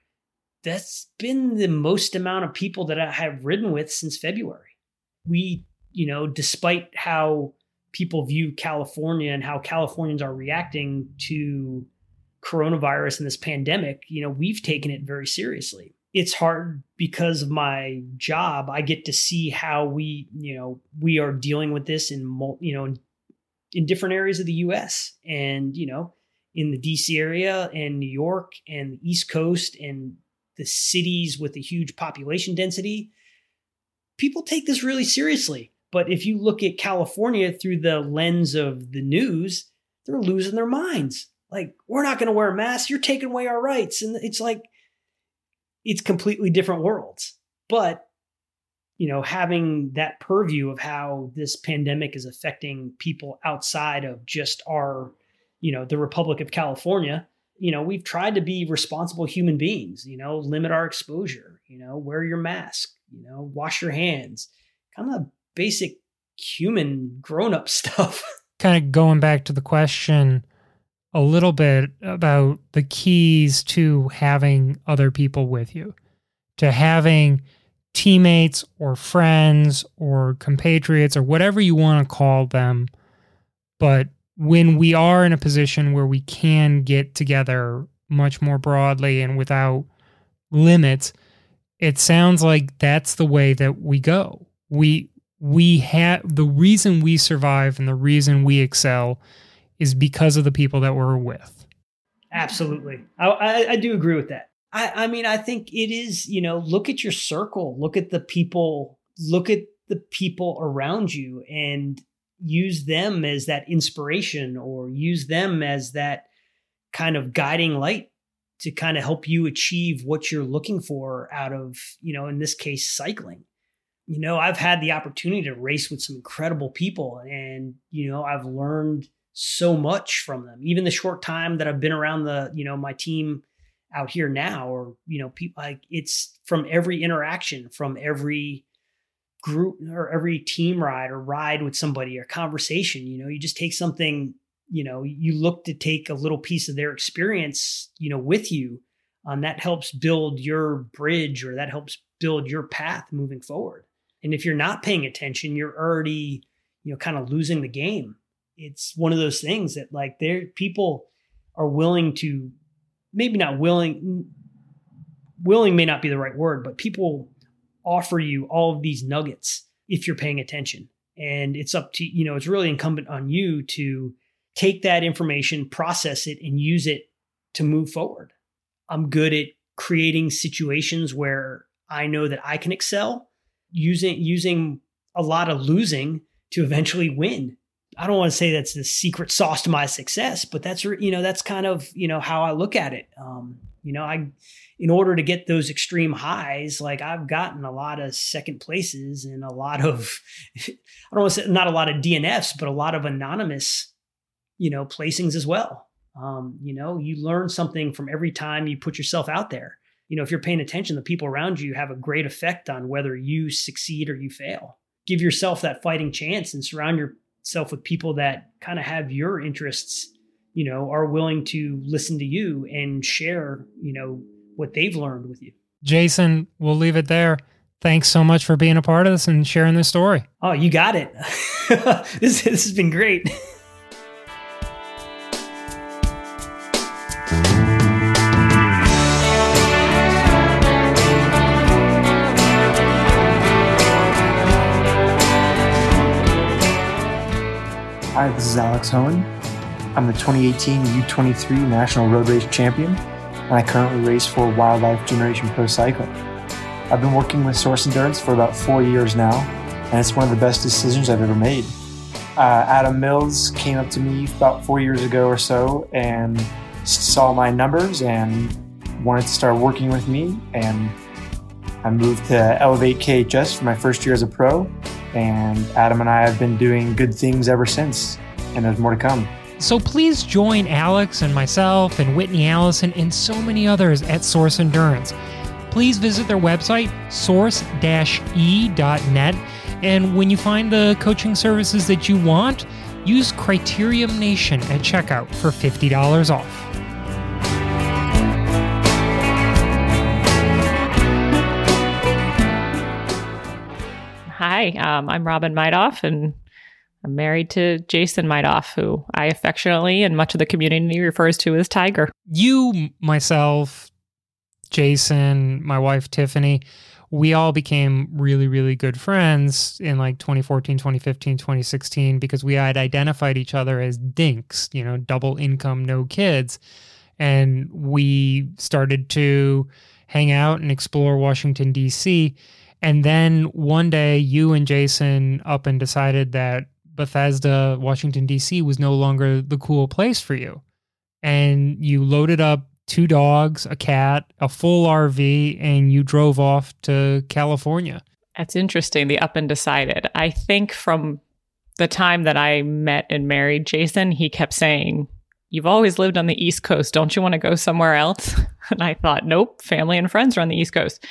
That's been the most amount of people that I have ridden with since February. We, you know, despite how people view California and how Californians are reacting to coronavirus and this pandemic, you know, we've taken it very seriously it's hard because of my job. I get to see how we, you know, we are dealing with this in, you know, in, different areas of the U.S. and you know, in the D.C. area and New York and the East Coast and the cities with a huge population density. People take this really seriously. But if you look at California through the lens of the news, they're losing their minds. Like, we're not going to wear masks. You're taking away our rights. And it's like, it's completely different worlds. But you know, having that purview of how this pandemic is affecting people outside of just our, you know, the Republic of California, you know, we've tried to be responsible human beings, you know, limit our exposure, you know, wear your mask, you know, wash your hands, kind of basic human grown up stuff. kind of going back to the question a little bit about the keys to having other people with you, to having teammates or friends or compatriots or whatever you want to call them. But when we are in a position where we can get together much more broadly and without limits, it sounds like that's the way that we go. We we have the reason we survive and the reason we excel is because of the people that we're with. Absolutely. I, I, I do agree with that. I, I mean, I think it is, you know, look at your circle, look at the people, look at the people around you and use them as that inspiration or use them as that kind of guiding light to kind of help you achieve what you're looking for out of, you know, in this case, cycling. You know, I've had the opportunity to race with some incredible people and, you know, I've learned so much from them. Even the short time that I've been around the, you know, my team out here now, or, you know, people like it's from every interaction, from every group or every team ride or ride with somebody or conversation, you know, you just take something you know you look to take a little piece of their experience you know with you um, that helps build your bridge or that helps build your path moving forward. And if you're not paying attention you're already you know kind of losing the game. It's one of those things that like there people are willing to maybe not willing willing may not be the right word but people offer you all of these nuggets if you're paying attention and it's up to you know it's really incumbent on you to take that information, process it, and use it to move forward. I'm good at creating situations where I know that I can excel using using a lot of losing to eventually win. I don't want to say that's the secret sauce to my success, but that's you know that's kind of you know how I look at it. Um, you know, I in order to get those extreme highs, like I've gotten a lot of second places and a lot of I don't want to say not a lot of DNFs, but a lot of anonymous you know, placings as well. Um, you know, you learn something from every time you put yourself out there. You know, if you're paying attention, the people around you have a great effect on whether you succeed or you fail. Give yourself that fighting chance and surround yourself with people that kind of have your interests, you know, are willing to listen to you and share, you know, what they've learned with you. Jason, we'll leave it there. Thanks so much for being a part of this and sharing this story. Oh, you got it. this, this has been great. Hi, this is Alex Hoehn. I'm the 2018 U23 National Road Race Champion, and I currently race for Wildlife Generation Pro Cycling. I've been working with Source Endurance for about four years now, and it's one of the best decisions I've ever made. Uh, Adam Mills came up to me about four years ago or so and saw my numbers and wanted to start working with me. And I moved to Elevate KHS for my first year as a pro, and Adam and I have been doing good things ever since, and there's more to come. So please join Alex and myself and Whitney Allison and so many others at Source Endurance. Please visit their website, source-e.net, and when you find the coaching services that you want, use Criterium Nation at checkout for $50 off. Hi, um, I'm Robin Midoff, and I'm married to Jason Midoff, who I affectionately and much of the community refers to as Tiger. You, myself, Jason, my wife Tiffany, we all became really, really good friends in like 2014, 2015, 2016 because we had identified each other as dinks, you know, double income, no kids. And we started to hang out and explore Washington, D.C. And then one day, you and Jason up and decided that Bethesda, Washington, D.C. was no longer the cool place for you. And you loaded up two dogs, a cat, a full RV, and you drove off to California. That's interesting. The up and decided. I think from the time that I met and married Jason, he kept saying, You've always lived on the East Coast. Don't you want to go somewhere else? And I thought, Nope, family and friends are on the East Coast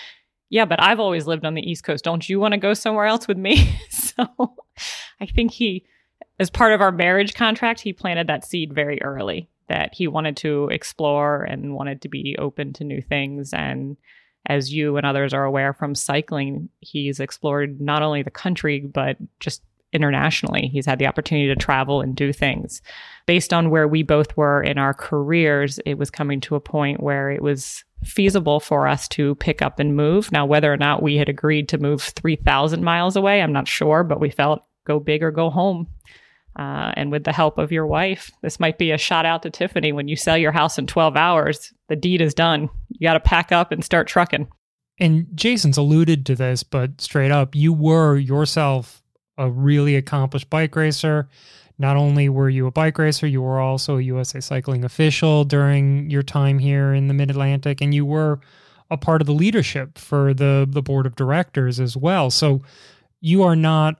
yeah, but I've always lived on the East Coast. Don't you want to go somewhere else with me? so I think he, as part of our marriage contract, he planted that seed very early that he wanted to explore and wanted to be open to new things. And as you and others are aware from cycling, he's explored not only the country, but just internationally. He's had the opportunity to travel and do things. Based on where we both were in our careers, it was coming to a point where it was feasible for us to pick up and move. Now, whether or not we had agreed to move 3,000 miles away, I'm not sure, but we felt go big or go home. Uh, and with the help of your wife, this might be a shout out to Tiffany. When you sell your house in 12 hours, the deed is done. You got to pack up and start trucking. And Jason's alluded to this, but straight up, you were yourself a really accomplished bike racer, not only were you a bike racer, you were also a USA Cycling official during your time here in the Mid Atlantic, and you were a part of the leadership for the the board of directors as well. So you are not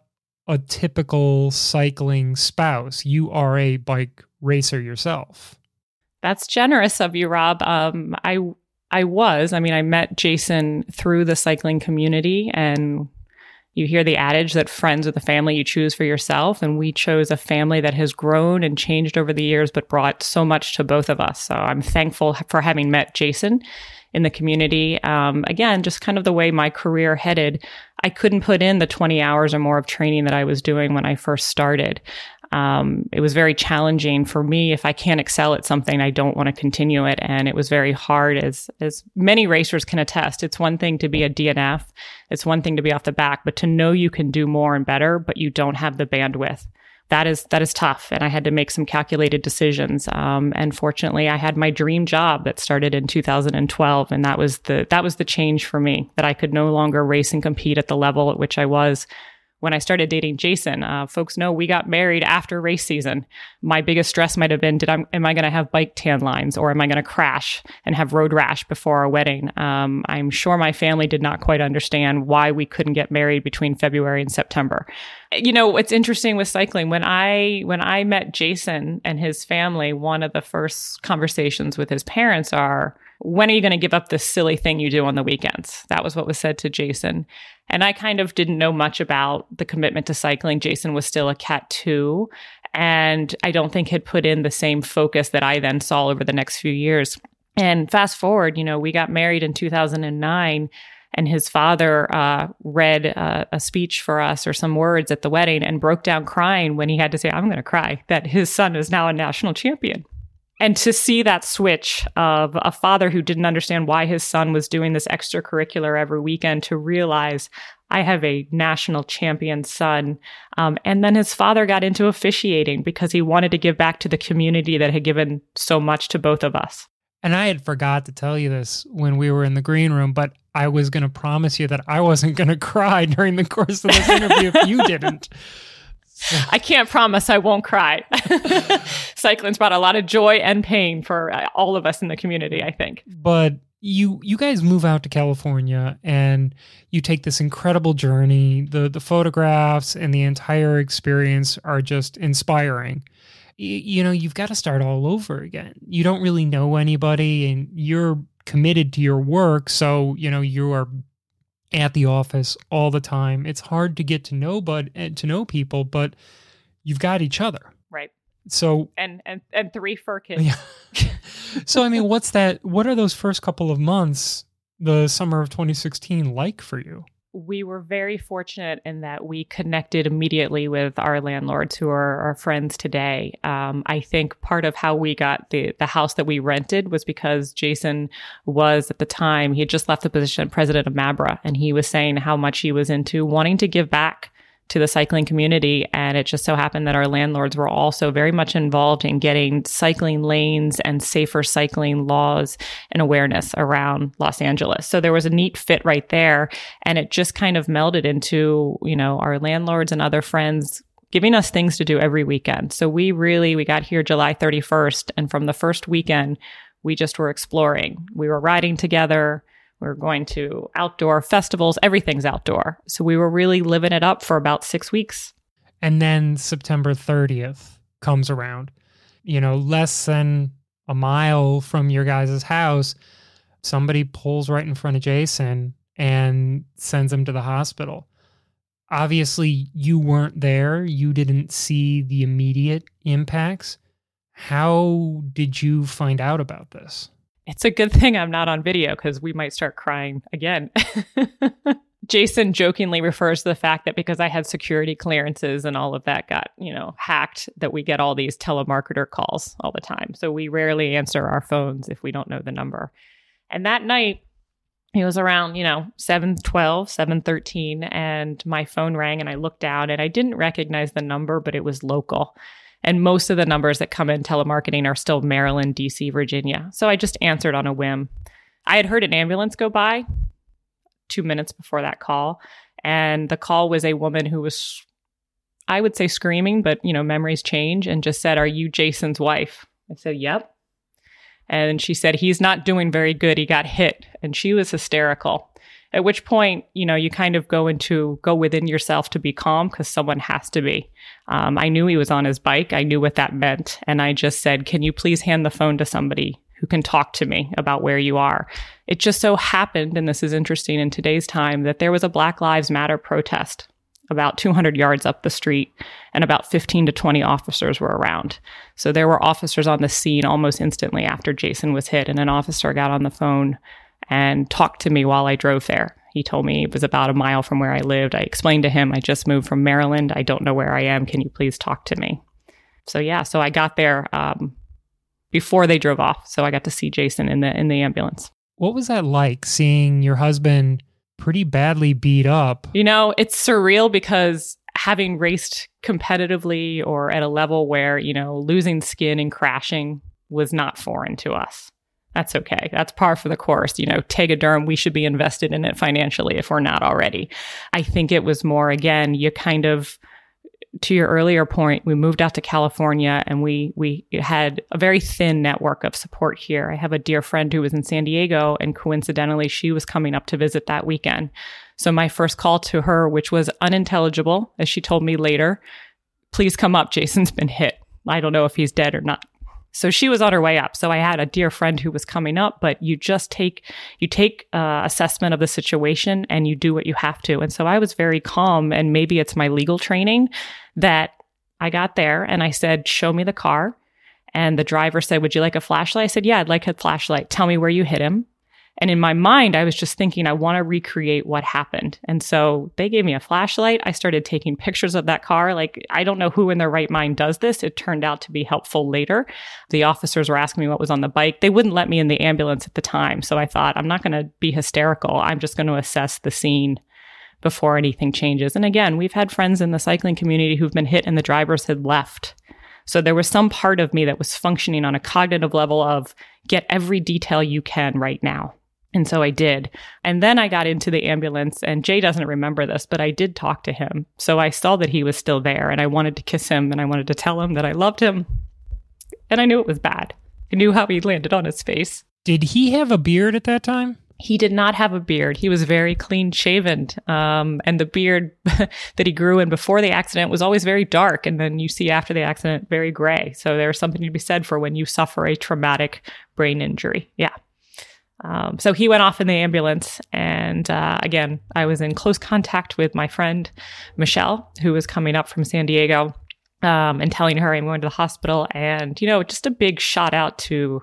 a typical cycling spouse. You are a bike racer yourself. That's generous of you, Rob. Um, I I was. I mean, I met Jason through the cycling community, and you hear the adage that friends are the family you choose for yourself. And we chose a family that has grown and changed over the years, but brought so much to both of us. So I'm thankful for having met Jason in the community. Um, again, just kind of the way my career headed, I couldn't put in the 20 hours or more of training that I was doing when I first started. Um, it was very challenging for me. If I can't excel at something, I don't want to continue it, and it was very hard. As as many racers can attest, it's one thing to be a DNF, it's one thing to be off the back, but to know you can do more and better, but you don't have the bandwidth. That is that is tough and i had to make some calculated decisions. Um, and fortunately i had my dream job that started in 2012 and that was the that was the change for me that i could no longer race and compete at the level at which i was when I started dating Jason. Uh, folks know we got married after race season. My biggest stress might have been: Did I am I going to have bike tan lines, or am I going to crash and have road rash before our wedding? Um, I'm sure my family did not quite understand why we couldn't get married between February and September. You know what's interesting with cycling when I when I met Jason and his family, one of the first conversations with his parents are when are you going to give up this silly thing you do on the weekends? That was what was said to Jason. And I kind of didn't know much about the commitment to cycling. Jason was still a cat two. And I don't think had put in the same focus that I then saw over the next few years. And fast forward, you know, we got married in 2009 and his father uh, read uh, a speech for us or some words at the wedding and broke down crying when he had to say, I'm going to cry, that his son is now a national champion and to see that switch of a father who didn't understand why his son was doing this extracurricular every weekend to realize I have a national champion son. Um, and then his father got into officiating because he wanted to give back to the community that had given so much to both of us. And I had forgot to tell you this when we were in the green room, but I was going to promise you that I wasn't going to cry during the course of this interview if you didn't. I can't promise I won't cry. Cycling's brought a lot of joy and pain for uh, all of us in the community, I think. But you you guys move out to California and you take this incredible journey. The the photographs and the entire experience are just inspiring. You, you know, you've got to start all over again. You don't really know anybody and you're committed to your work, so you know you are at the office all the time. It's hard to get to know but eh, to know people, but you've got each other. Right. So and and and three fur kids. Yeah. so I mean, what's that? What are those first couple of months, the summer of 2016, like for you? We were very fortunate in that we connected immediately with our landlords who are our friends today. Um, I think part of how we got the, the house that we rented was because Jason was at the time, he had just left the position president of Mabra and he was saying how much he was into wanting to give back to the cycling community. And it just so happened that our landlords were also very much involved in getting cycling lanes and safer cycling laws and awareness around Los Angeles. So there was a neat fit right there. And it just kind of melded into, you know, our landlords and other friends giving us things to do every weekend. So we really, we got here July 31st. And from the first weekend, we just were exploring. We were riding together we are going to outdoor festivals. Everything's outdoor. So we were really living it up for about six weeks. And then September 30th comes around, you know, less than a mile from your guys' house. Somebody pulls right in front of Jason and sends him to the hospital. Obviously, you weren't there. You didn't see the immediate impacts. How did you find out about this? It's a good thing I'm not on video because we might start crying again. Jason jokingly refers to the fact that because I had security clearances and all of that got, you know, hacked, that we get all these telemarketer calls all the time. So we rarely answer our phones if we don't know the number. And that night, it was around, you know, 712, 713, and my phone rang and I looked down and I didn't recognize the number, but it was local. And most of the numbers that come in telemarketing are still Maryland, DC, Virginia. So I just answered on a whim. I had heard an ambulance go by two minutes before that call. And the call was a woman who was I would say screaming, but you know, memories change and just said, Are you Jason's wife? I said, Yep. And she said, He's not doing very good. He got hit. And she was hysterical. At which point, you know, you kind of go into go within yourself to be calm because someone has to be. Um, I knew he was on his bike. I knew what that meant. And I just said, Can you please hand the phone to somebody who can talk to me about where you are? It just so happened, and this is interesting in today's time, that there was a Black Lives Matter protest about 200 yards up the street, and about 15 to 20 officers were around. So there were officers on the scene almost instantly after Jason was hit, and an officer got on the phone and talked to me while I drove there. He told me it was about a mile from where I lived. I explained to him, I just moved from Maryland. I don't know where I am. Can you please talk to me? So yeah, so I got there um, before they drove off. So I got to see Jason in the in the ambulance. What was that like seeing your husband pretty badly beat up? You know, it's surreal because having raced competitively or at a level where, you know, losing skin and crashing was not foreign to us. That's okay. That's par for the course. You know, Tegaderm, we should be invested in it financially if we're not already. I think it was more, again, you kind of, to your earlier point, we moved out to California and we we had a very thin network of support here. I have a dear friend who was in San Diego and coincidentally she was coming up to visit that weekend. So my first call to her, which was unintelligible, as she told me later, please come up. Jason's been hit. I don't know if he's dead or not. So she was on her way up. So I had a dear friend who was coming up, but you just take you take uh, assessment of the situation and you do what you have to. And so I was very calm, and maybe it's my legal training that I got there and I said, "Show me the car." And the driver said, "Would you like a flashlight?" I said, "Yeah, I'd like a flashlight. Tell me where you hit him." And in my mind, I was just thinking, I want to recreate what happened. And so they gave me a flashlight. I started taking pictures of that car. Like, I don't know who in their right mind does this. It turned out to be helpful later. The officers were asking me what was on the bike. They wouldn't let me in the ambulance at the time. So I thought, I'm not going to be hysterical. I'm just going to assess the scene before anything changes. And again, we've had friends in the cycling community who've been hit and the drivers had left. So there was some part of me that was functioning on a cognitive level of get every detail you can right now. And so I did. And then I got into the ambulance, and Jay doesn't remember this, but I did talk to him. So I saw that he was still there, and I wanted to kiss him, and I wanted to tell him that I loved him. And I knew it was bad. I knew how he landed on his face. Did he have a beard at that time? He did not have a beard. He was very clean shaven. Um, and the beard that he grew in before the accident was always very dark. And then you see after the accident, very gray. So there's something to be said for when you suffer a traumatic brain injury. Yeah. Um, so he went off in the ambulance. And uh, again, I was in close contact with my friend, Michelle, who was coming up from San Diego um, and telling her I'm going to the hospital. And, you know, just a big shout out to,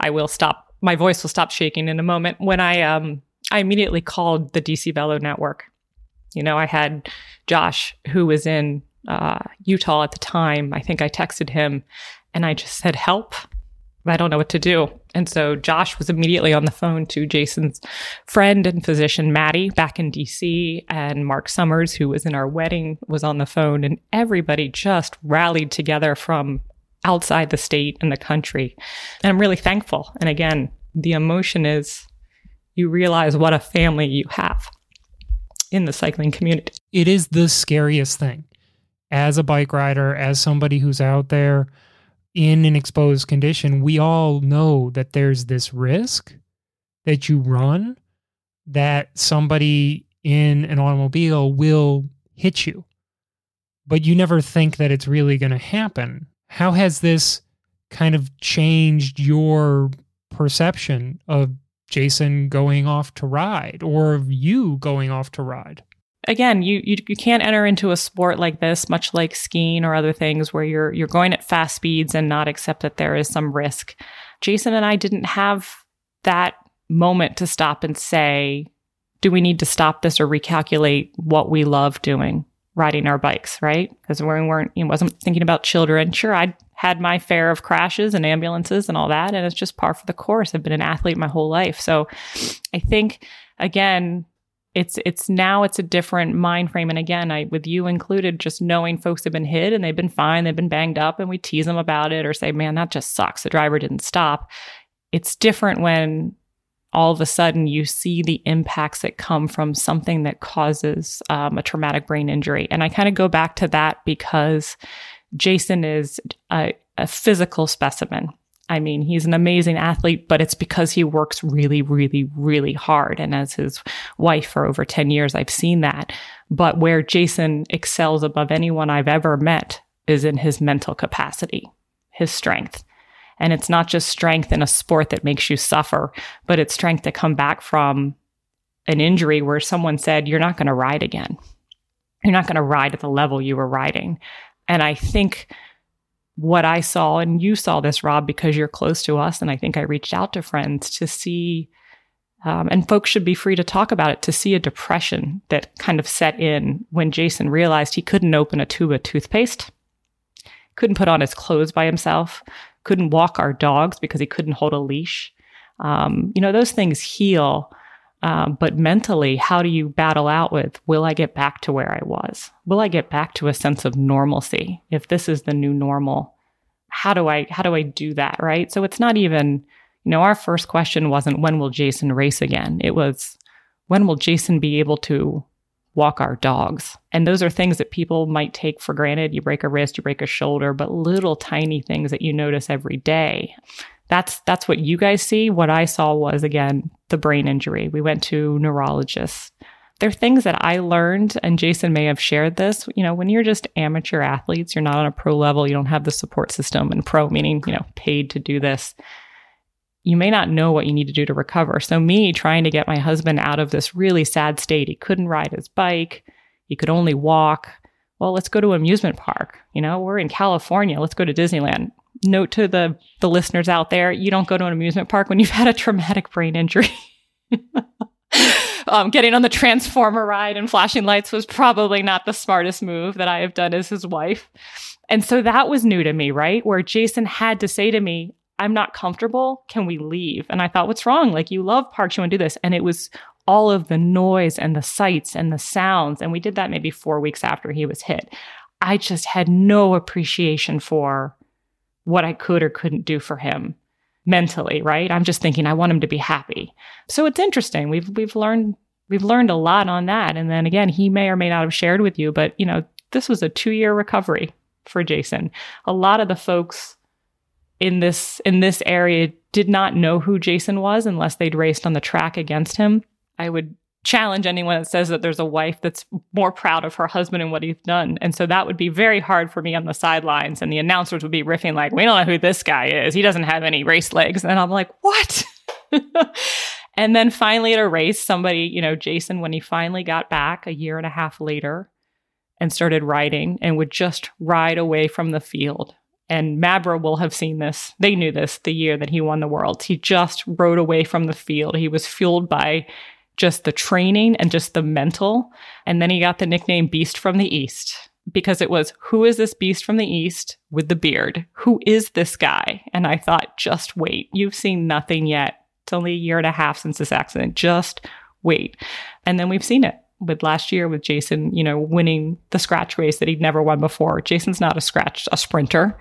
I will stop, my voice will stop shaking in a moment when I, um, I immediately called the DC Velo Network. You know, I had Josh, who was in uh, Utah at the time. I think I texted him and I just said, help. I don't know what to do. And so Josh was immediately on the phone to Jason's friend and physician, Maddie, back in DC. And Mark Summers, who was in our wedding, was on the phone. And everybody just rallied together from outside the state and the country. And I'm really thankful. And again, the emotion is you realize what a family you have in the cycling community. It is the scariest thing. As a bike rider, as somebody who's out there, in an exposed condition, we all know that there's this risk that you run that somebody in an automobile will hit you. But you never think that it's really going to happen. How has this kind of changed your perception of Jason going off to ride or of you going off to ride? Again, you, you you can't enter into a sport like this, much like skiing or other things, where you're you're going at fast speeds and not accept that there is some risk. Jason and I didn't have that moment to stop and say, do we need to stop this or recalculate what we love doing, riding our bikes, right? Because we weren't, you know, wasn't thinking about children. Sure, I had my fair of crashes and ambulances and all that, and it's just par for the course. I've been an athlete my whole life, so I think again it's it's now it's a different mind frame and again i with you included just knowing folks have been hit and they've been fine they've been banged up and we tease them about it or say man that just sucks the driver didn't stop it's different when all of a sudden you see the impacts that come from something that causes um, a traumatic brain injury. And I kind of go back to that because Jason is a, a physical specimen. I mean, he's an amazing athlete, but it's because he works really, really, really hard. And as his wife for over 10 years, I've seen that. But where Jason excels above anyone I've ever met is in his mental capacity, his strength. And it's not just strength in a sport that makes you suffer, but it's strength to come back from an injury where someone said, You're not going to ride again. You're not going to ride at the level you were riding. And I think what I saw, and you saw this, Rob, because you're close to us. And I think I reached out to friends to see, um, and folks should be free to talk about it, to see a depression that kind of set in when Jason realized he couldn't open a tube of toothpaste, couldn't put on his clothes by himself, couldn't walk our dogs because he couldn't hold a leash. Um, you know, those things heal. Um, but mentally, how do you battle out with, will I get back to where I was? Will I get back to a sense of normalcy? If this is the new normal, how do I, how do I do that? Right. So it's not even, you know, our first question wasn't, when will Jason race again? It was, when will Jason be able to walk our dogs? And those are things that people might take for granted. You break a wrist, you break a shoulder, but little tiny things that you notice every day that's that's what you guys see. What I saw was again the brain injury. We went to neurologists. There are things that I learned, and Jason may have shared this. You know, when you're just amateur athletes, you're not on a pro level, you don't have the support system, and pro meaning, you know, paid to do this. You may not know what you need to do to recover. So, me trying to get my husband out of this really sad state, he couldn't ride his bike, he could only walk. Well, let's go to amusement park. You know, we're in California, let's go to Disneyland note to the the listeners out there: you don't go to an amusement park when you've had a traumatic brain injury. um, getting on the transformer ride and flashing lights was probably not the smartest move that I have done as his wife. And so that was new to me, right? Where Jason had to say to me, I'm not comfortable. Can we leave? And I thought, what's wrong? Like, you love parks, you want to do this. And it was all of the noise and the sights and the sounds. And we did that maybe four weeks after he was hit. I just had no appreciation for what I could or couldn't do for him mentally, right? I'm just thinking I want him to be happy. So it's interesting. We've we've learned we've learned a lot on that. And then again, he may or may not have shared with you, but you know, this was a 2-year recovery for Jason. A lot of the folks in this in this area did not know who Jason was unless they'd raced on the track against him. I would challenge anyone that says that there's a wife that's more proud of her husband and what he's done. And so that would be very hard for me on the sidelines. And the announcers would be riffing like, we don't know who this guy is. He doesn't have any race legs. And I'm like, what? and then finally at a race, somebody, you know, Jason, when he finally got back a year and a half later and started riding and would just ride away from the field. And Mabra will have seen this. They knew this the year that he won the world. He just rode away from the field. He was fueled by just the training and just the mental. And then he got the nickname Beast from the East because it was who is this beast from the East with the beard? Who is this guy? And I thought, just wait. You've seen nothing yet. It's only a year and a half since this accident. Just wait. And then we've seen it with last year with Jason, you know, winning the scratch race that he'd never won before. Jason's not a scratch, a sprinter,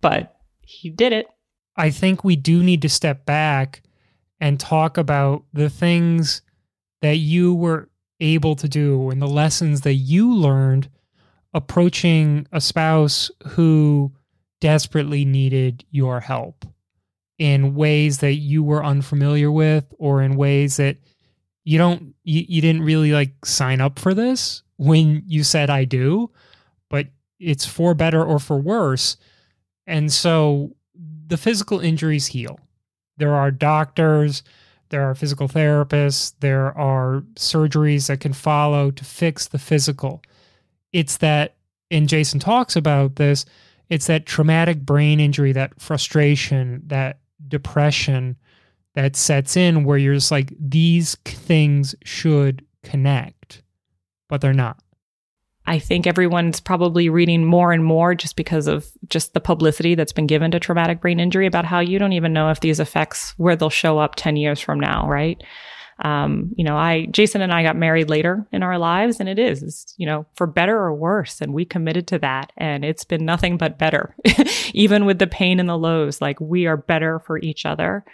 but he did it. I think we do need to step back and talk about the things that you were able to do and the lessons that you learned approaching a spouse who desperately needed your help in ways that you were unfamiliar with or in ways that you don't you, you didn't really like sign up for this when you said I do but it's for better or for worse. And so the physical injuries heal. There are doctors there are physical therapists, there are surgeries that can follow to fix the physical. It's that, and Jason talks about this, it's that traumatic brain injury, that frustration, that depression that sets in where you're just like, these things should connect, but they're not. I think everyone's probably reading more and more just because of just the publicity that's been given to traumatic brain injury about how you don't even know if these effects where they'll show up 10 years from now, right? Um, you know, I Jason and I got married later in our lives and it is, you know, for better or worse and we committed to that and it's been nothing but better. even with the pain and the lows, like we are better for each other.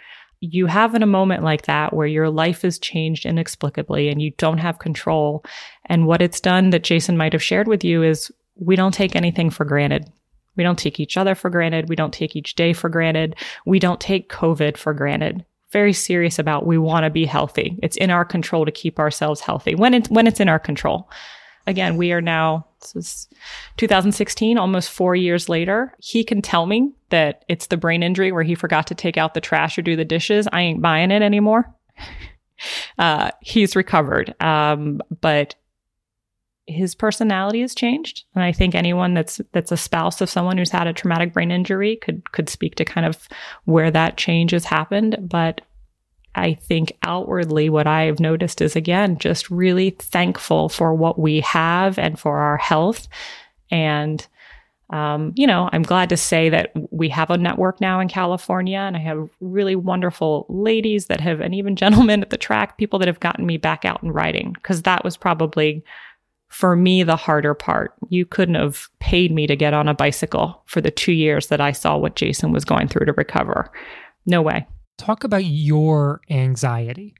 You have in a moment like that where your life is changed inexplicably and you don't have control. And what it's done that Jason might have shared with you is we don't take anything for granted. We don't take each other for granted. We don't take each day for granted. We don't take COVID for granted. Very serious about we want to be healthy. It's in our control to keep ourselves healthy when it's when it's in our control. Again, we are now this is 2016, almost four years later. He can tell me that it's the brain injury where he forgot to take out the trash or do the dishes. I ain't buying it anymore. Uh, he's recovered. Um, but his personality has changed. And I think anyone that's that's a spouse of someone who's had a traumatic brain injury could could speak to kind of where that change has happened. But I think outwardly, what I've noticed is again, just really thankful for what we have and for our health. And, um, you know, I'm glad to say that we have a network now in California, and I have really wonderful ladies that have, and even gentlemen at the track, people that have gotten me back out and riding, because that was probably for me the harder part. You couldn't have paid me to get on a bicycle for the two years that I saw what Jason was going through to recover. No way talk about your anxiety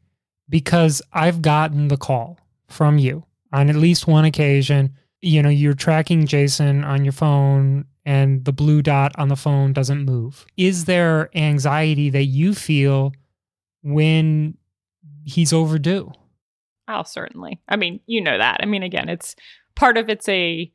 because I've gotten the call from you on at least one occasion. You know, you're tracking Jason on your phone and the blue dot on the phone doesn't move. Is there anxiety that you feel when he's overdue? Oh, certainly. I mean, you know that. I mean, again, it's part of it's a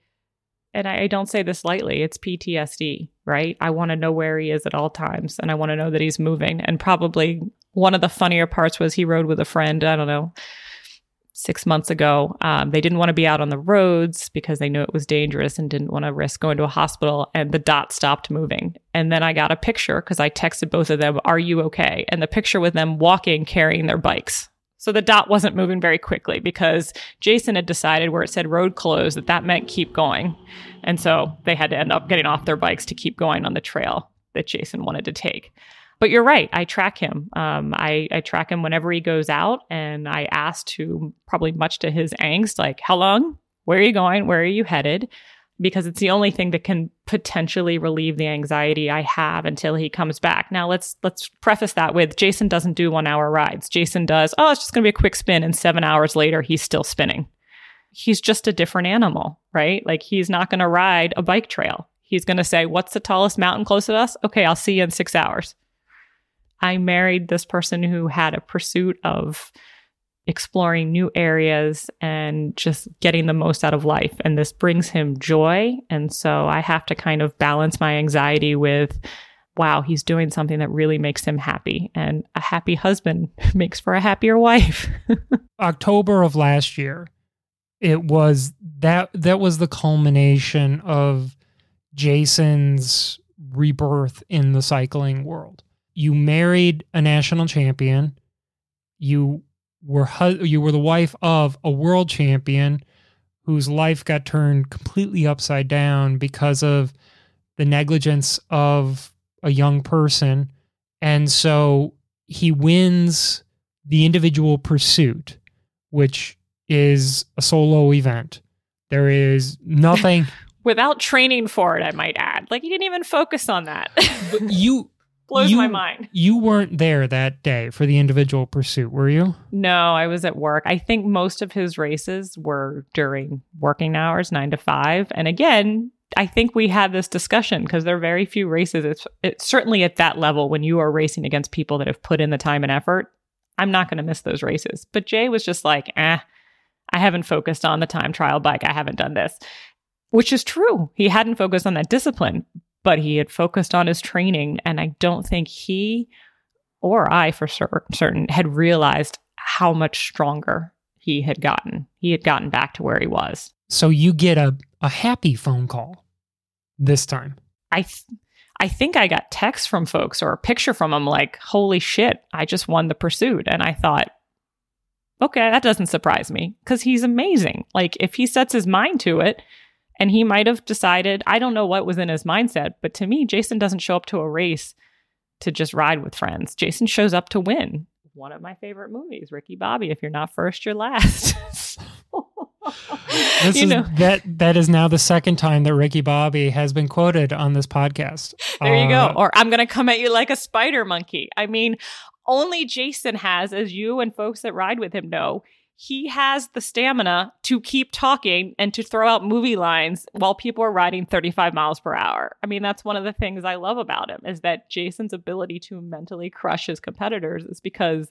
and I, don't say this lightly, it's PTSD, right? I want to know where he is at all times and I want to know that he's moving. And probably one of the funnier parts was he rode with a friend, I don't know, six months ago. Um, they didn't want to be out on the roads because they knew it was dangerous and didn't want to risk going to a hospital. And the dot stopped moving. And then I got a picture because I texted both of them, Are you okay? And the picture with them walking, carrying their bikes. So the dot wasn't moving very quickly because Jason had decided where it said road closed that that meant keep going. And so they had to end up getting off their bikes to keep going on the trail that Jason wanted to take. But you're right. I track him. Um, I, I track him whenever he goes out, and I ask to probably much to his angst, like, how long? Where are you going? Where are you headed? Because it's the only thing that can potentially relieve the anxiety I have until he comes back. Now let's let's preface that with Jason doesn't do 1-hour rides. Jason does, oh, it's just going to be a quick spin and 7 hours later he's still spinning. He's just a different animal, right? Like he's not going to ride a bike trail. He's going to say, "What's the tallest mountain close to us?" Okay, I'll see you in 6 hours. I married this person who had a pursuit of exploring new areas and just getting the most out of life. And this brings him joy. And so I have to kind of balance my anxiety with, wow, he's doing something that really makes him happy. And a happy husband makes for a happier wife. October of last year, it was that that was the culmination of Jason's rebirth in the cycling world. You married a national champion. You were you were the wife of a world champion whose life got turned completely upside down because of the negligence of a young person. And so he wins the individual pursuit which is a solo event. There is nothing without training for it i might add. Like he didn't even focus on that. You blows you, my mind. You weren't there that day for the individual pursuit, were you? No, I was at work. I think most of his races were during working hours, nine to five. And again, I think we had this discussion because there are very few races. It's, it's certainly at that level when you are racing against people that have put in the time and effort. I'm not going to miss those races. But Jay was just like, eh, I haven't focused on the time trial bike. I haven't done this, which is true. He hadn't focused on that discipline but he had focused on his training. And I don't think he or I, for certain, had realized how much stronger he had gotten. He had gotten back to where he was. So you get a, a happy phone call this time. I th- I think I got texts from folks or a picture from them like, holy shit, I just won the pursuit. And I thought, okay, that doesn't surprise me because he's amazing. Like, if he sets his mind to it, and he might have decided, I don't know what was in his mindset, but to me, Jason doesn't show up to a race to just ride with friends. Jason shows up to win. One of my favorite movies, Ricky Bobby. If you're not first, you're last. this you is, know. that that is now the second time that Ricky Bobby has been quoted on this podcast. There uh, you go. Uh, or I'm going to come at you like a spider monkey. I mean, only Jason has, as you and folks that ride with him know, he has the stamina to keep talking and to throw out movie lines while people are riding 35 miles per hour. I mean, that's one of the things I love about him is that Jason's ability to mentally crush his competitors is because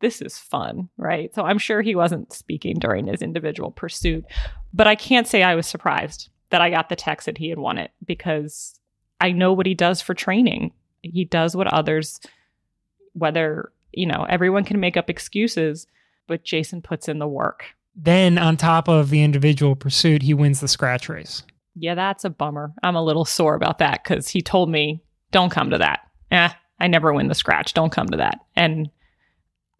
this is fun, right? So I'm sure he wasn't speaking during his individual pursuit, but I can't say I was surprised that I got the text that he had won it because I know what he does for training. He does what others, whether, you know, everyone can make up excuses but Jason puts in the work. Then, on top of the individual pursuit, he wins the scratch race. Yeah, that's a bummer. I'm a little sore about that because he told me, don't come to that. Eh, I never win the scratch. Don't come to that. And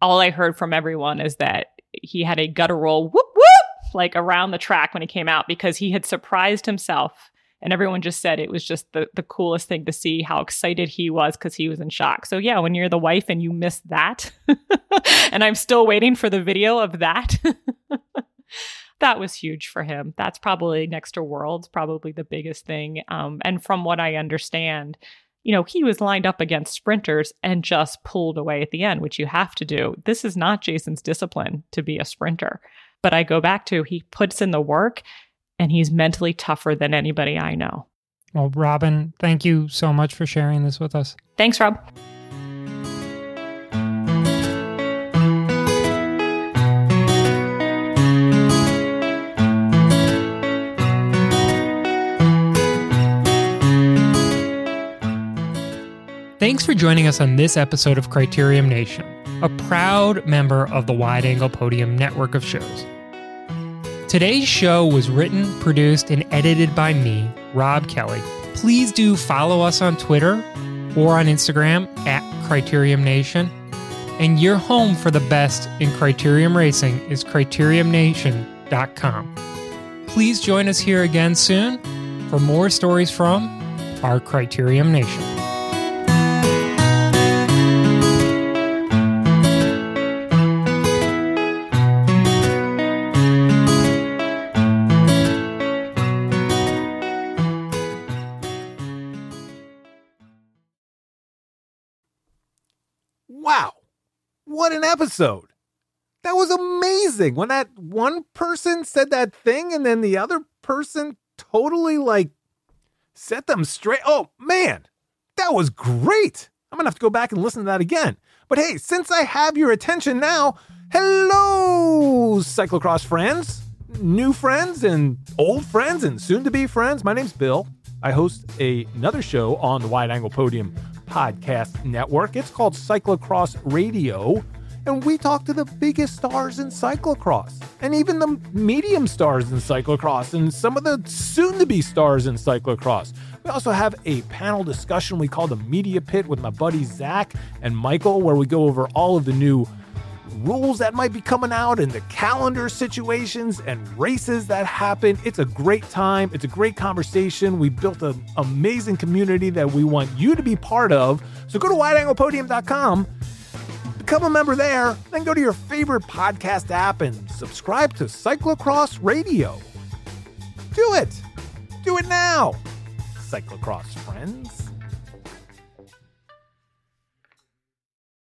all I heard from everyone is that he had a guttural whoop whoop like around the track when he came out because he had surprised himself and everyone just said it was just the, the coolest thing to see how excited he was because he was in shock. So yeah when you're the wife and you miss that and i'm still waiting for the video of that that was huge for him. That's probably next to worlds probably the biggest thing. Um, and from what i understand you know he was lined up against sprinters and just pulled away at the end which you have to do. This is not jason's discipline to be a sprinter. But i go back to he puts in the work and he's mentally tougher than anybody I know. Well, Robin, thank you so much for sharing this with us. Thanks, Rob. Thanks for joining us on this episode of Criterium Nation, a proud member of the Wide Angle Podium network of shows. Today's show was written, produced, and edited by me, Rob Kelly. Please do follow us on Twitter or on Instagram at Criterium Nation. And your home for the best in Criterium Racing is criteriumnation.com. Please join us here again soon for more stories from our Criterium Nation. What an episode. That was amazing. When that one person said that thing and then the other person totally like set them straight. Oh, man, that was great. I'm to have to go back and listen to that again. But hey, since I have your attention now, hello, cyclocross friends, new friends, and old friends, and soon to be friends. My name's Bill. I host a, another show on the Wide Angle Podium podcast network. It's called Cyclocross Radio. And we talk to the biggest stars in cyclocross and even the medium stars in cyclocross and some of the soon to be stars in cyclocross. We also have a panel discussion we call the Media Pit with my buddies Zach and Michael, where we go over all of the new rules that might be coming out and the calendar situations and races that happen. It's a great time. It's a great conversation. We built an amazing community that we want you to be part of. So go to wideanglepodium.com, become a member there, then go to your favorite podcast app and subscribe to Cyclocross Radio. Do it. Do it now. Cyclocross friends.